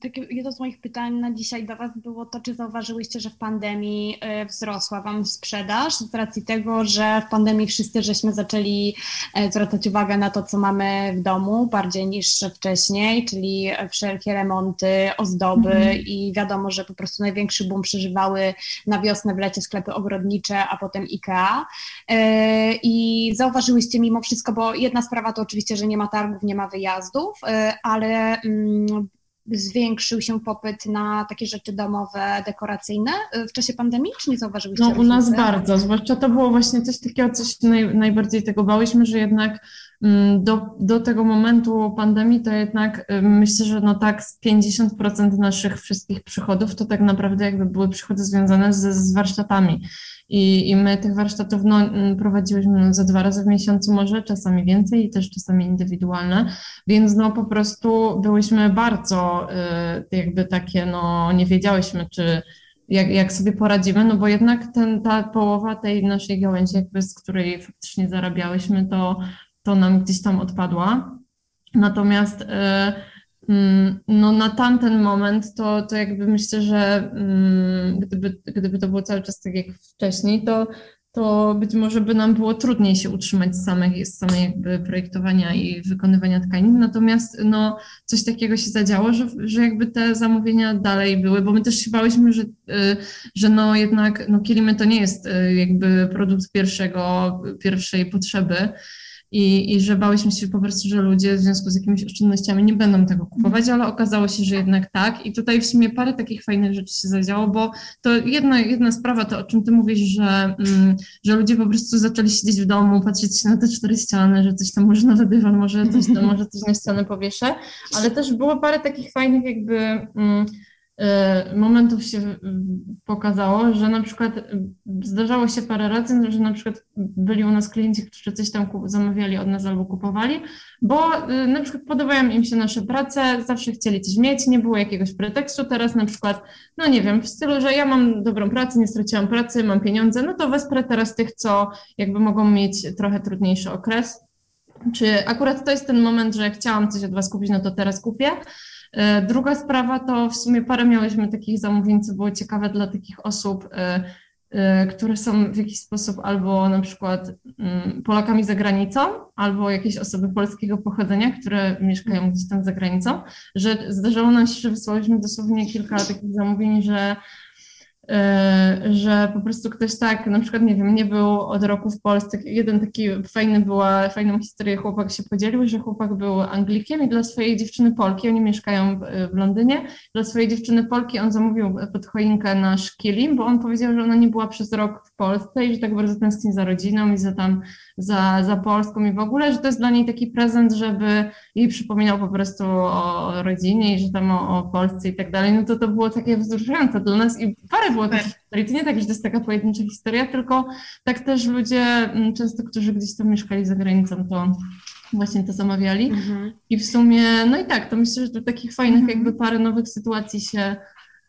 takie, jedno z moich pytań na dzisiaj do Was było to, czy zauważyłyście, że w pandemii y, wzrosła Wam sprzedaż z racji tego, że w pandemii wszyscy żeśmy zaczęli y, zwracać uwagę na to, co mamy w domu bardziej niż wcześniej, czyli wszelkie remonty, ozdoby mm-hmm. i wiadomo, że po prostu największy boom przeżywały na wiosnę w lecie sklepy ogrodnicze, a potem IKEA. Y, I zauważyłyście mimo wszystko, bo jedna sprawa to oczywiście, że nie ma targów, nie ma wyjazdów, y, ale mm, zwiększył się popyt na takie rzeczy domowe, dekoracyjne y, w czasie pandemii, czy nie zauważyłyście? No u nas bardzo, zwłaszcza to było właśnie coś takiego, coś naj, najbardziej tego bałyśmy, że jednak do, do tego momentu pandemii to jednak y, myślę, że no tak 50% naszych wszystkich przychodów to tak naprawdę jakby były przychody związane z, z warsztatami. I, I my tych warsztatów no, mm, prowadziłyśmy za dwa razy w miesiącu może, czasami więcej i też czasami indywidualne, więc no po prostu byłyśmy bardzo y, jakby takie, no nie wiedziałyśmy, czy jak, jak sobie poradzimy, no bo jednak ten, ta połowa tej naszej gałęzi, jakby z której faktycznie zarabiałyśmy, to, to nam gdzieś tam odpadła. Natomiast y, Mm, no na tamten moment to, to jakby myślę, że mm, gdyby, gdyby to było cały czas tak jak wcześniej, to, to być może by nam było trudniej się utrzymać z samej, z samej jakby projektowania i wykonywania tkanin. Natomiast no, coś takiego się zadziało, że, że jakby te zamówienia dalej były, bo my też się bałyśmy, że, y, że no jednak no, kilimy to nie jest y, jakby produkt pierwszego, pierwszej potrzeby i, i że bałyśmy się po prostu, że ludzie w związku z jakimiś oszczędnościami nie będą tego kupować, ale okazało się, że jednak tak. I tutaj w sumie parę takich fajnych rzeczy się zadziało, bo to jedna, jedna sprawa, to o czym ty mówisz, że, mm, że ludzie po prostu zaczęli siedzieć w domu, patrzeć się na te cztery ściany, że coś tam może na dywan, może coś, tam, może coś na ścianę powieszę, ale też było parę takich fajnych jakby... Mm, momentów się pokazało, że na przykład e, zdarzało się parę razy, że na przykład byli u nas klienci, którzy coś tam zamawiali od nas albo kupowali, bo e, na przykład podobają im się nasze prace, zawsze chcieli coś mieć, nie było jakiegoś pretekstu, teraz na przykład, no nie wiem, w stylu, że ja mam dobrą pracę, nie straciłam pracy, mam pieniądze, no to wesprę teraz tych, co jakby mogą mieć trochę trudniejszy okres. Czy akurat to jest ten moment, że chciałam coś od Was kupić, no to teraz kupię, druga sprawa to w sumie parę miałyśmy takich zamówień, co było ciekawe dla takich osób, e, e, które są w jakiś sposób albo na przykład mm, Polakami za granicą, albo jakieś osoby polskiego pochodzenia, które mieszkają gdzieś tam za granicą, że zdarzało nam się, że wysłałyśmy dosłownie kilka takich zamówień, że E, że po prostu ktoś tak, na przykład, nie wiem, nie był od roku w Polsce. Jeden taki fajny była, fajną historię chłopak się podzielił, że chłopak był Anglikiem i dla swojej dziewczyny Polki, oni mieszkają w, Londynie, dla swojej dziewczyny Polki on zamówił pod choinkę nasz kilim, bo on powiedział, że ona nie była przez rok w Polsce i że tak bardzo tęskni za rodziną i za tam, za, za Polską i w ogóle, że to jest dla niej taki prezent, żeby jej przypominał po prostu o rodzinie i że tam o, o Polsce i tak dalej, no to to było takie wzruszające dla nas i parę było takich historii. To nie tak, że to jest taka pojedyncza historia, tylko tak też ludzie mm, często, którzy gdzieś tam mieszkali za granicą, to właśnie to zamawiali. Mhm. I w sumie, no i tak, to myślę, że do takich fajnych mhm. jakby parę nowych sytuacji się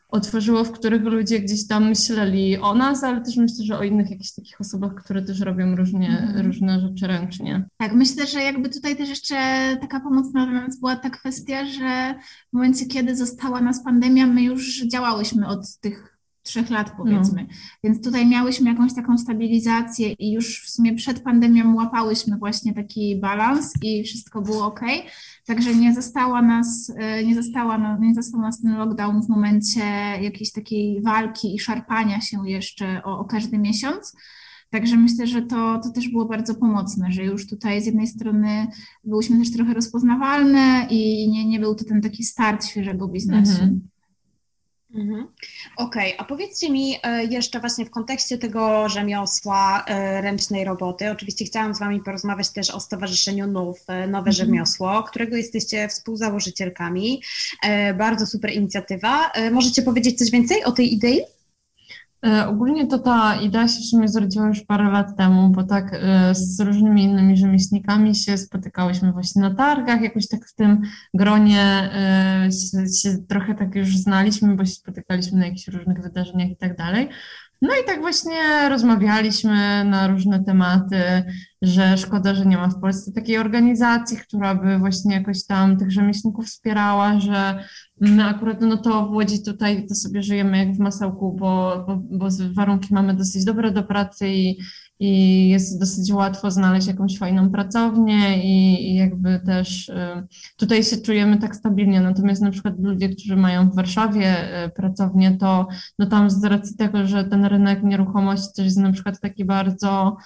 otworzyło, w których ludzie gdzieś tam myśleli o nas, ale też myślę, że o innych jakichś takich osobach, które też robią różnie, mhm. różne rzeczy ręcznie. Tak, myślę, że jakby tutaj też jeszcze taka pomocna dla nas była ta kwestia, że w momencie, kiedy została nas pandemia, my już działałyśmy od tych trzech lat powiedzmy. No. Więc tutaj miałyśmy jakąś taką stabilizację i już w sumie przed pandemią łapałyśmy właśnie taki balans i wszystko było ok. Także nie została nas, e, nie została, nie został nas ten lockdown w momencie jakiejś takiej walki i szarpania się jeszcze o, o każdy miesiąc. Także myślę, że to, to też było bardzo pomocne, że już tutaj z jednej strony byłyśmy też trochę rozpoznawalne i nie, nie był to ten taki start świeżego biznesu. Mhm. Mhm. Okej, okay. a powiedzcie mi e, jeszcze właśnie w kontekście tego rzemiosła e, ręcznej roboty, oczywiście chciałam z Wami porozmawiać też o Stowarzyszeniu NUF, e, Nowe mhm. Rzemiosło, którego jesteście współzałożycielkami. Bardzo super inicjatywa. Możecie powiedzieć coś więcej o tej idei? E, ogólnie to ta idea się w sumie zrodziła już parę lat temu, bo tak e, z różnymi innymi rzemieślnikami się spotykałyśmy właśnie na targach, jakoś tak w tym gronie e, się, się trochę tak już znaliśmy, bo się spotykaliśmy na jakichś różnych wydarzeniach i tak dalej. No i tak właśnie rozmawialiśmy na różne tematy, że szkoda, że nie ma w Polsce takiej organizacji, która by właśnie jakoś tam tych rzemieślników wspierała, że my akurat no to w Łodzi tutaj to sobie żyjemy jak w masełku, bo, bo, bo warunki mamy dosyć dobre do pracy i, i jest dosyć łatwo znaleźć jakąś fajną pracownię i, i, jakby też tutaj się czujemy tak stabilnie, natomiast na przykład ludzie, którzy mają w Warszawie y, pracownię, to no tam z racji tego, że ten rynek nieruchomości też jest na przykład taki bardzo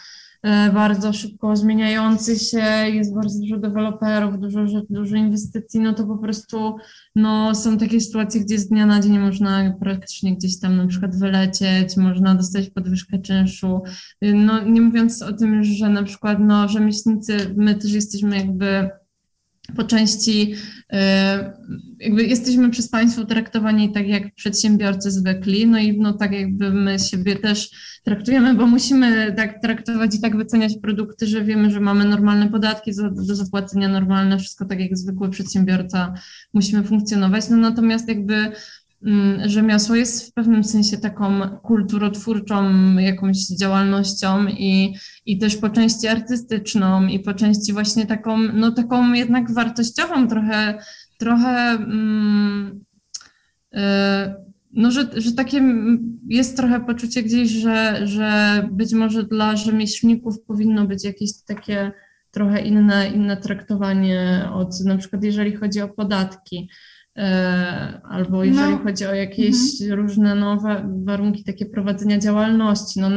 bardzo szybko zmieniający się, jest bardzo dużo deweloperów, dużo, dużo inwestycji, no to po prostu no, są takie sytuacje, gdzie z dnia na dzień można praktycznie gdzieś tam na przykład wylecieć, można dostać podwyżkę czynszu. No nie mówiąc o tym, że na przykład no, rzemieślnicy, my też jesteśmy jakby po części e, jakby jesteśmy przez państwo traktowani tak jak przedsiębiorcy zwykli, no i no tak jakby my siebie też traktujemy, bo musimy tak traktować i tak wyceniać produkty, że wiemy, że mamy normalne podatki do zapłacenia, normalne, wszystko tak jak zwykły przedsiębiorca musimy funkcjonować, no natomiast jakby rzemiosło jest w pewnym sensie taką kulturotwórczą jakąś działalnością i, i też po części artystyczną i po części właśnie taką, no taką jednak wartościową trochę, trochę mm, y, no, że, że takie jest trochę poczucie gdzieś, że, że być może dla rzemieślników powinno być jakieś takie trochę inne, inne traktowanie od na przykład jeżeli chodzi o podatki. E, albo jeżeli no. chodzi o jakieś mhm. różne nowe warunki takie prowadzenia działalności. No,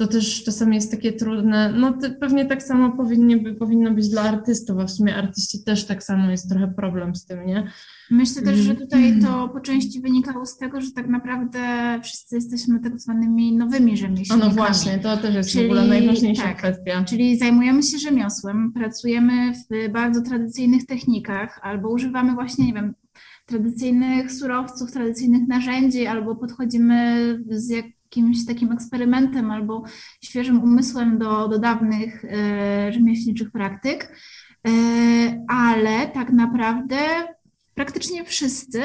to też czasami jest takie trudne. No pewnie tak samo powinni, powinno być dla artystów, a w sumie artyści też tak samo jest trochę problem z tym, nie? Myślę też, że tutaj mhm. to po części wynikało z tego, że tak naprawdę wszyscy jesteśmy tak zwanymi nowymi rzemieślnikami. no właśnie, to też jest czyli, w ogóle najważniejsza tak, kwestia. Czyli zajmujemy się rzemiosłem, pracujemy w bardzo tradycyjnych technikach albo używamy właśnie, nie wiem, tradycyjnych surowców, tradycyjnych narzędzi, albo podchodzimy z jakimś takim eksperymentem albo świeżym umysłem do, do dawnych e, rzemieślniczych praktyk, e, ale tak naprawdę praktycznie wszyscy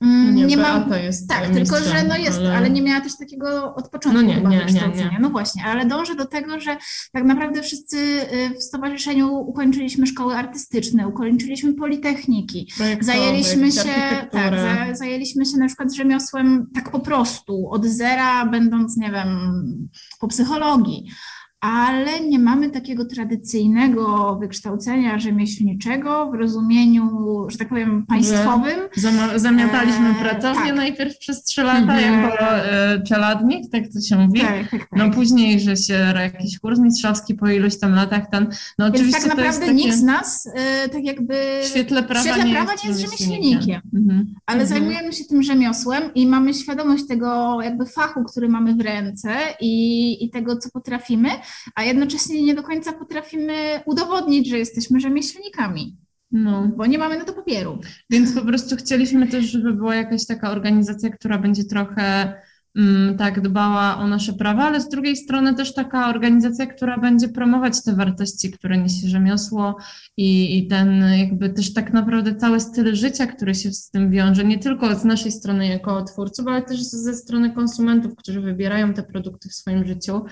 Mm, nie, nie mam. Jest tak, tylko że no jest, ale... ale... nie miała też takiego od początku no nie, chyba nie, wykształcenia. Nie, no właśnie, ale dążę do tego, że tak naprawdę wszyscy y, w stowarzyszeniu ukończyliśmy szkoły artystyczne, ukończyliśmy politechniki, zajęliśmy się, tak, zajęliśmy się na przykład rzemiosłem tak po prostu, od zera, będąc, nie wiem, po psychologii ale nie mamy takiego tradycyjnego wykształcenia rzemieślniczego w rozumieniu, że tak powiem, państwowym. zamiataliśmy e, pracownię tak. najpierw przez trzy lata mhm. jako e, czeladnik, tak to się mówi. Tak, tak, tak. No później, że się jakiś kurs mistrzowski po iluś tam latach ten, no Więc oczywiście tak naprawdę takie... nikt z nas e, tak jakby w świetle prawa, świetle nie, prawa jest nie jest rzemieślnikiem, mhm. ale mhm. zajmujemy się tym rzemiosłem i mamy świadomość tego jakby fachu, który mamy w ręce i, i tego, co potrafimy, a jednocześnie nie do końca potrafimy udowodnić, że jesteśmy rzemieślnikami. No. Bo nie mamy na to papieru. Więc po prostu chcieliśmy też, żeby była jakaś taka organizacja, która będzie trochę tak dbała o nasze prawa, ale z drugiej strony też taka organizacja, która będzie promować te wartości, które niesie rzemiosło i, i ten jakby też tak naprawdę cały styl życia, który się z tym wiąże, nie tylko z naszej strony jako twórców, ale też ze strony konsumentów, którzy wybierają te produkty w swoim życiu.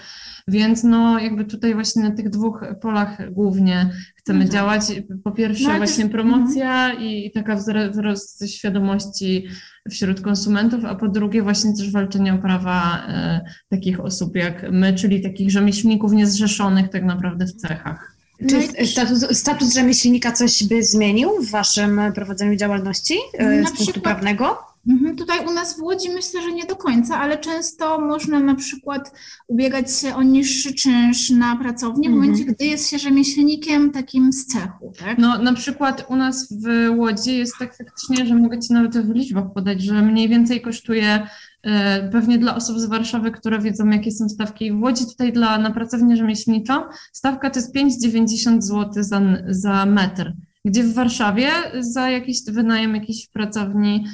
Więc no jakby tutaj właśnie na tych dwóch polach głównie chcemy mhm. działać. Po pierwsze no, właśnie też... promocja mhm. i taka wzrost świadomości wśród konsumentów, a po drugie właśnie też walczenie o prawa e, takich osób jak my, czyli takich rzemieślników niezrzeszonych tak naprawdę w cechach. Czy no status, status rzemieślnika coś by zmienił w Waszym prowadzeniu działalności e, z punktu prawnego? Mhm, tutaj u nas w Łodzi myślę, że nie do końca, ale często można na przykład ubiegać się o niższy czynsz na pracownię w mhm. momencie, gdy jest się rzemieślnikiem takim z cechu. Tak? No na przykład u nas w Łodzi jest tak faktycznie, że mogę Ci nawet w liczbach podać, że mniej więcej kosztuje e, pewnie dla osób z Warszawy, które wiedzą, jakie są stawki. W Łodzi tutaj dla, na pracownię rzemieślniczą stawka to jest 5,90 zł za, za metr, gdzie w Warszawie za jakiś wynajem jakiejś pracowni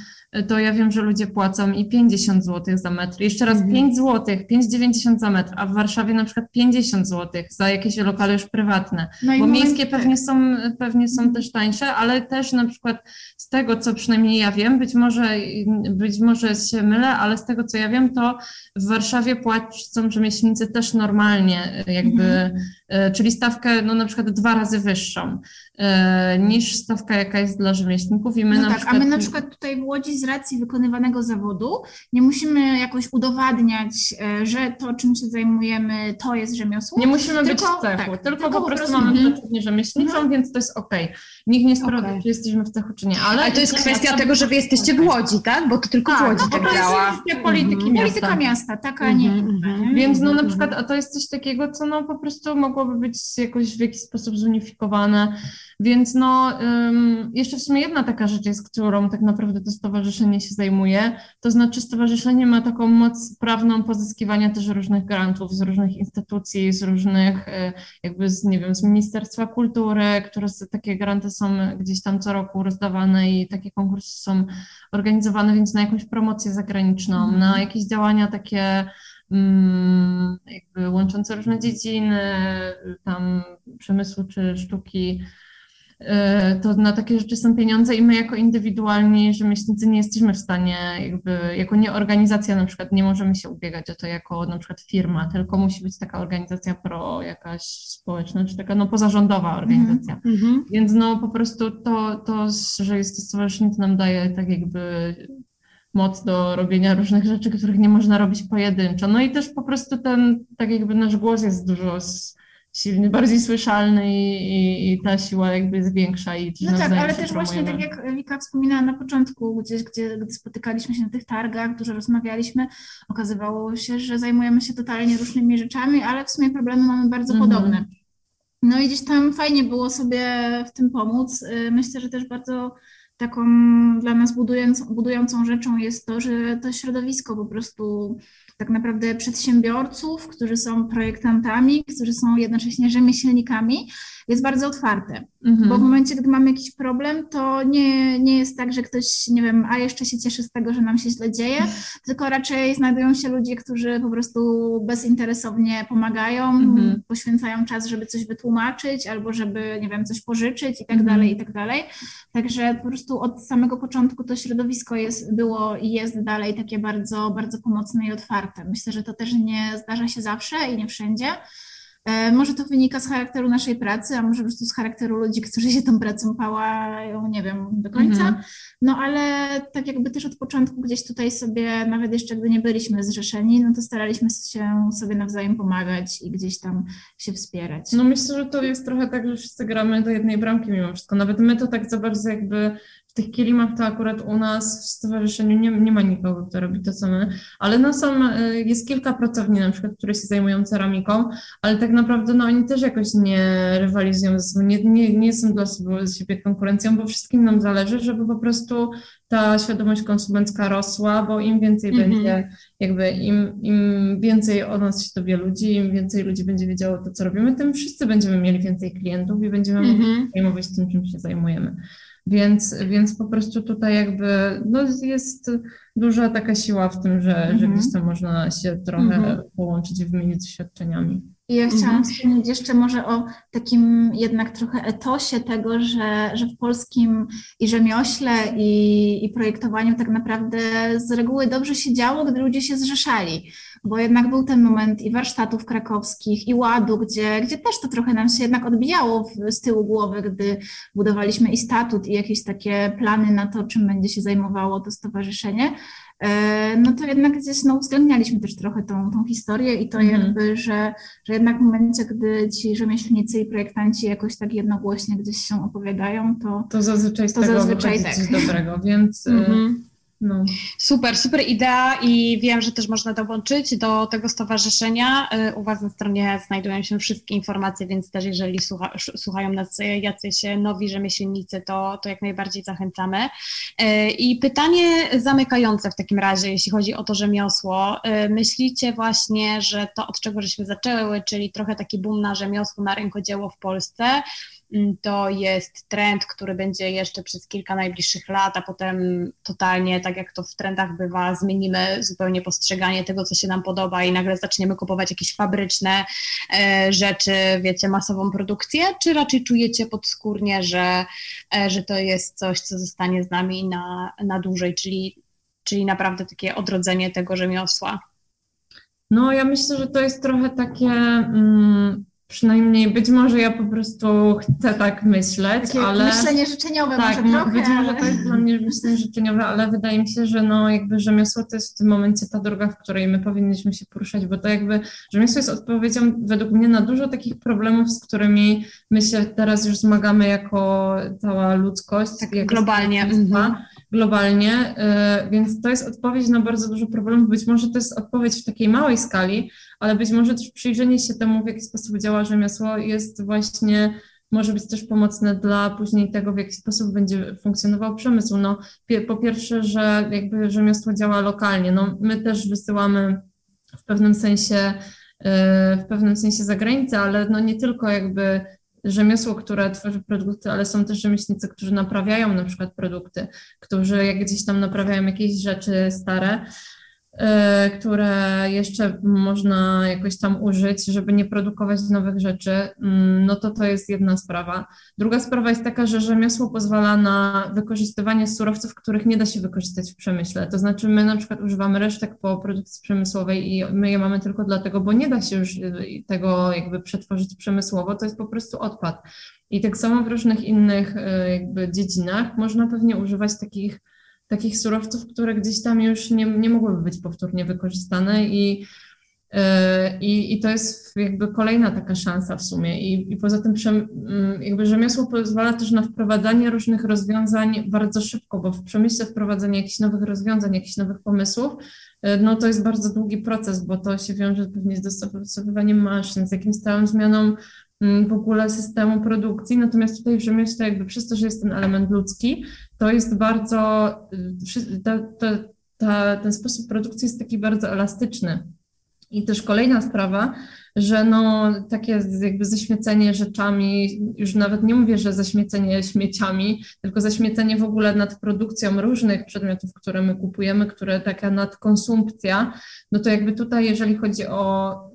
to ja wiem, że ludzie płacą i 50 zł za metr. Jeszcze raz mhm. 5 zł, 5,90 za metr, a w Warszawie na przykład 50 zł za jakieś lokale już prywatne. No bo miejskie pewnie są, pewnie są też tańsze, ale też na przykład z tego, co przynajmniej ja wiem, być może, być może się mylę, ale z tego, co ja wiem, to w Warszawie płacą rzemieślnicy też normalnie, jakby, mhm. E, czyli stawkę no na przykład dwa razy wyższą. E, niż stawka, jaka jest dla rzemieślników. I my no tak, przykład... a my na przykład tutaj w Łodzi z racji wykonywanego zawodu nie musimy jakoś udowadniać, e, że to, czym się zajmujemy, to jest rzemiosło. Nie musimy tylko, być w cechu, tak, tylko, tylko, po prostu mamy mhm. pracownię rzemieślniczą, mhm. więc to jest okej. Okay. Nikt nie sprawdza, okay. czy jesteśmy w cechu, czy nie. Ale, ale to jest kwestia tego, że wy jesteście w Łodzi, tak? Bo to tylko tak, w Łodzi no, tak działa. Polityki mhm. miasta. Polityka miasta, taka, nie mhm. Więc no na przykład, a to jest coś takiego, co no po prostu mogłoby być jakoś w jakiś sposób zunifikowane więc no, jeszcze w sumie jedna taka rzecz jest, którą tak naprawdę to stowarzyszenie się zajmuje, to znaczy stowarzyszenie ma taką moc prawną pozyskiwania też różnych grantów z różnych instytucji, z różnych e, jakby z, nie wiem, z Ministerstwa Kultury, które takie granty są gdzieś tam co roku rozdawane i takie konkursy są organizowane, więc na jakąś promocję zagraniczną, mm. na jakieś działania takie mm, jakby łączące różne dziedziny, tam przemysłu czy sztuki, to na takie rzeczy są pieniądze i my jako indywidualni rzemieślnicy nie jesteśmy w stanie, jakby jako nie organizacja na przykład nie możemy się ubiegać o to jako na przykład firma, tylko musi być taka organizacja pro jakaś społeczna, czy taka no pozarządowa organizacja. Mm -hmm. Więc no po prostu to, to, że jest to stowarzyszenie, to nam daje tak jakby moc do robienia różnych rzeczy, których nie można robić pojedynczo. No i też po prostu ten, tak jakby nasz głos jest dużo z, silny, bardziej słyszalny i, i, i, ta siła jakby jest większa. I no tak, ale też właśnie tak jak Wika wspominała na początku, gdzieś, gdzie, gdy spotykaliśmy się na tych targach, dużo rozmawialiśmy, okazywało się, że zajmujemy się totalnie różnymi rzeczami, ale w sumie problemy mamy bardzo mhm. podobne. No i gdzieś tam fajnie było sobie w tym pomóc. Y, myślę, że też bardzo taką dla nas budującą rzeczą jest to, że to środowisko po prostu tak naprawdę przedsiębiorców, którzy są projektantami, którzy są jednocześnie rzemieślnikami, jest bardzo otwarte. Mhm. Bo w momencie, gdy mamy jakiś problem, to nie, nie jest tak, że ktoś, nie wiem, a jeszcze się cieszy z tego, że nam się źle dzieje, tylko raczej znajdują się ludzie, którzy po prostu bezinteresownie pomagają, mhm. poświęcają czas, żeby coś wytłumaczyć albo żeby, nie wiem, coś pożyczyć i tak mhm. dalej, i tak dalej. Także po prostu od samego początku to środowisko jest, było i jest dalej takie bardzo, bardzo pomocne i otwarte. Myślę, że to też nie zdarza się zawsze i nie wszędzie. E, może to wynika z charakteru naszej pracy, a może po prostu z charakteru ludzi, którzy się tą pracą pałają, nie wiem do końca. Mhm. No ale tak jakby też od początku gdzieś tutaj sobie, nawet jeszcze gdy nie byliśmy zrzeszeni, no to staraliśmy się sobie nawzajem pomagać i gdzieś tam się wspierać. No myślę, że to jest trochę tak, że wszyscy gramy do jednej bramki mimo wszystko. Nawet my to tak za bardzo jakby w tych kielimach to akurat u nas w stowarzyszeniu nie, nie ma nikogo, kto robi to, co my, ale no są, y, jest kilka pracowni na przykład, które się zajmują ceramiką, ale tak naprawdę no oni też jakoś nie rywalizują ze sobą, nie, nie, nie są dla siebie konkurencją, bo wszystkim nam zależy, żeby po prostu ta świadomość konsumencka rosła, bo im więcej mm -hmm. będzie, jakby im, im więcej o nas się dowie ludzi, im więcej ludzi będzie wiedziało to, co robimy, tym wszyscy będziemy mieli więcej klientów i będziemy mm -hmm. mogli zajmować tym, czym się zajmujemy. Więc, więc po prostu tutaj jakby no jest duża taka siła w tym, że, mhm. że gdzieś tam można się trochę mhm. połączyć i wymienić doświadczeniami. I ja chciałam mhm. wspomnieć jeszcze może o takim jednak trochę etosie tego, że, że w polskim i rzemiośle, i, i projektowaniu tak naprawdę z reguły dobrze się działo, gdy ludzie się zrzeszali bo jednak był ten moment i warsztatów krakowskich, i ładu, gdzie, gdzie też to trochę nam się jednak odbijało w, z tyłu głowy, gdy budowaliśmy i statut, i jakieś takie plany na to, czym będzie się zajmowało to stowarzyszenie. E, no to jednak gdzieś no, uwzględnialiśmy też trochę tą, tą historię i to mhm. jakby, że, że jednak w momencie, gdy ci rzemieślnicy i projektanci jakoś tak jednogłośnie gdzieś się opowiadają, to to zazwyczaj to tego zazwyczaj tak. dobrego, więc e, mhm. No. Super, super idea i wiem, że też można dołączyć do tego stowarzyszenia. Y, u Was na stronie znajdują się wszystkie informacje, więc też jeżeli słucha, słuchają nas jacyś nowi rzemieślnicy, to, to jak najbardziej zachęcamy. Y, I pytanie zamykające w takim razie, jeśli chodzi o to rzemiosło. Y, myślicie właśnie, że to od czego żeśmy zaczęły, czyli trochę taki boom na rzemiosło, na rękodzieło w Polsce, to jest trend, który będzie jeszcze przez kilka najbliższych lat, a potem totalnie, tak jak to w trendach bywa, zmienimy zupełnie postrzeganie tego, co się nam podoba i nagle zaczniemy kupować jakieś fabryczne e, rzeczy, wiecie, masową produkcję, czy raczej czujecie podskórnie, że, e, że to jest coś, co zostanie z nami na, na dłużej, czyli, czyli naprawdę takie odrodzenie tego rzemiosła? No, ja myślę, że to jest trochę takie. Mm, Przynajmniej być może ja po prostu chcę tak myśleć, Takie ale... Myślenie życzeniowe tak, może trochę, być ale... może to jest dla mnie myślenie życzeniowe, ale wydaje mi się, że no jakby rzemiosło to jest w tym momencie ta droga, w której my powinniśmy się poruszać, bo to jakby rzemiosło jest odpowiedzią według mnie na dużo takich problemów, z którymi my się teraz już zmagamy jako cała ludzkość. Tak globalnie. Mhm globalnie, y, więc to jest odpowiedź na bardzo dużo problemów. Być może to jest odpowiedź w takiej małej skali, ale być może też przyjrzenie się temu, w jaki sposób działa rzemiosło, jest właśnie, może być też pomocne dla później tego, w jaki sposób będzie funkcjonował przemysł. No, po pierwsze, że jakby rzemiosło działa lokalnie. No, my też wysyłamy w pewnym sensie y, w pewnym sensie za granicę, ale no nie tylko jakby rzemiosło, które tworzy produkty, ale są też rzemieślnicy, którzy naprawiają na przykład produkty, którzy jak gdzieś tam naprawiają jakieś rzeczy stare, które jeszcze można jakoś tam użyć, żeby nie produkować nowych rzeczy, mm, no to to jest jedna sprawa. Druga sprawa jest taka, że rzemiosło pozwala na wykorzystywanie surowców, których nie da się wykorzystać w przemyśle. To znaczy my na przykład używamy resztek po produkcji przemysłowej i my je mamy tylko dlatego, bo nie da się już y, tego jakby przetworzyć przemysłowo, to jest po prostu odpad. I tak samo w różnych innych y, jakby dziedzinach można pewnie używać takich takich surowców, które gdzieś tam już nie, nie mogłyby być powtórnie wykorzystane i, e, i, i to jest jakby kolejna taka szansa w sumie. I, i poza tym mm, jakby rzemiosło pozwala też na wprowadzanie różnych rozwiązań bardzo szybko, bo w przemyśle wprowadzenie jakichś nowych rozwiązań, jakichś nowych pomysłów, e, no to jest bardzo długi proces, bo to się wiąże pewnie z dostosowywaniem maszyn, z jakimś stałym zmianą w ogóle systemu produkcji. Natomiast tutaj w rzemiośle, jakby przez to, że jest ten element ludzki, to jest bardzo, y, ta, ta, ta, ten sposób produkcji jest taki bardzo elastyczny. I też kolejna sprawa, że no takie jakby zaśmiecenie rzeczami, już nawet nie mówię, że zaśmiecenie śmieciami, tylko zaśmiecenie w ogóle nad produkcją różnych przedmiotów, które my kupujemy, które taka nadkonsumpcja, no to jakby tutaj, jeżeli chodzi o Mm,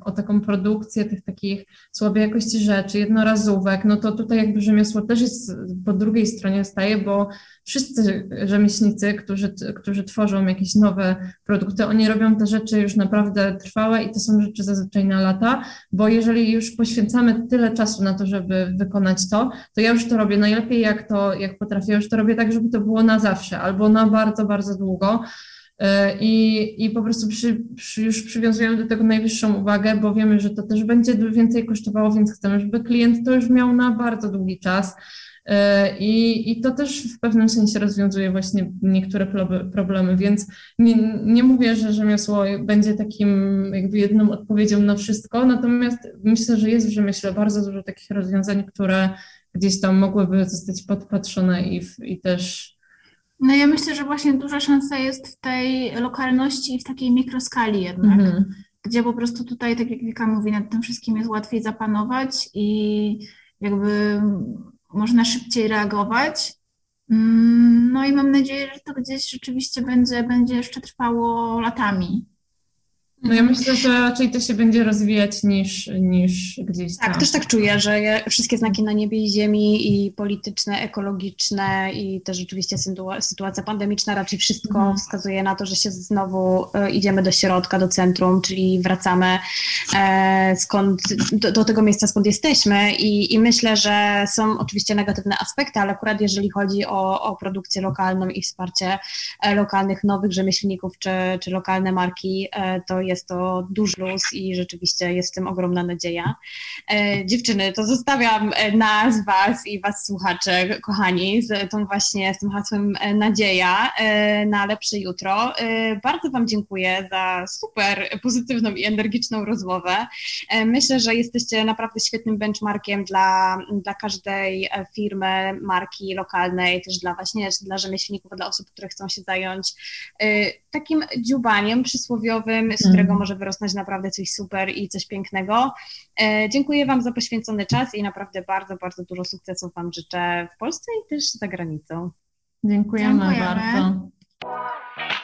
o taką produkcję tych takich słabej jakości rzeczy, jednorazówek, no to tutaj jakby rzemiosło też jest po drugiej stronie staje, bo wszyscy rzemieślnicy, którzy, którzy tworzą jakieś nowe produkty, oni robią te rzeczy już naprawdę trwałe i to są rzeczy zazwyczaj na lata, bo jeżeli już poświęcamy tyle czasu na to, żeby wykonać to, to ja już to robię najlepiej jak to, jak potrafię, już to robię tak, żeby to było na zawsze albo na bardzo, bardzo długo. E, I, i po prostu przy, przy, już przywiązujemy do tego najwyższą uwagę, bo wiemy, że to też będzie więcej kosztowało, więc chcemy, żeby klient to już miał na bardzo długi czas. E, I, I to też w pewnym sensie rozwiązuje właśnie niektóre problemy, więc nie, nie mówię, że rzemiosło będzie takim jakby jedną odpowiedzią na wszystko, natomiast myślę, że jest w rzemiośle bardzo dużo takich rozwiązań, które gdzieś tam mogłyby zostać podpatrzone i, i też no ja myślę, że właśnie duża szansa jest w tej lokalności i w takiej mikroskali jednak, mhm. gdzie po prostu tutaj, tak jak Wika mówi, nad tym wszystkim jest łatwiej zapanować i jakby można szybciej reagować. Mm, no i mam nadzieję, że to gdzieś rzeczywiście będzie, będzie jeszcze trwało latami. No ja myślę, że raczej to się będzie rozwijać niż, niż gdzieś tam. Tak, też tak czuję, że wszystkie znaki na niebie i ziemi i polityczne, ekologiczne i też rzeczywiście sytuacja pandemiczna, raczej wszystko mhm. wskazuje na to, że się znowu e, idziemy do środka, do centrum, czyli wracamy e, skąd, do, do, tego miejsca, skąd jesteśmy i, i myślę, że są oczywiście negatywne aspekty, ale akurat jeżeli chodzi o, o produkcję lokalną i wsparcie e, lokalnych nowych rzemieślników czy, czy lokalne marki, to jest jest to duży luz i rzeczywiście jest w tym ogromna nadzieja. E, dziewczyny, to zostawiam e, nas, Was i Was słuchacze, kochani, z tą właśnie, z tym hasłem e, nadzieja na lepsze jutro. Bardzo Wam dziękuję za super pozytywną i energiczną rozmowę. Myślę, że jesteście naprawdę świetnym benchmarkiem dla, dla każdej firmy, marki lokalnej, też dla właśnie dla rzemieślników, dla osób, które chcą się zająć takim dziubaniem przysłowiowym, z którego którego może wyrosnąć naprawdę coś super i coś pięknego. E, dziękuję Wam za poświęcony czas i naprawdę bardzo, bardzo dużo sukcesów Wam życzę w Polsce i też za granicą. Dziękujemy, Dziękujemy. bardzo.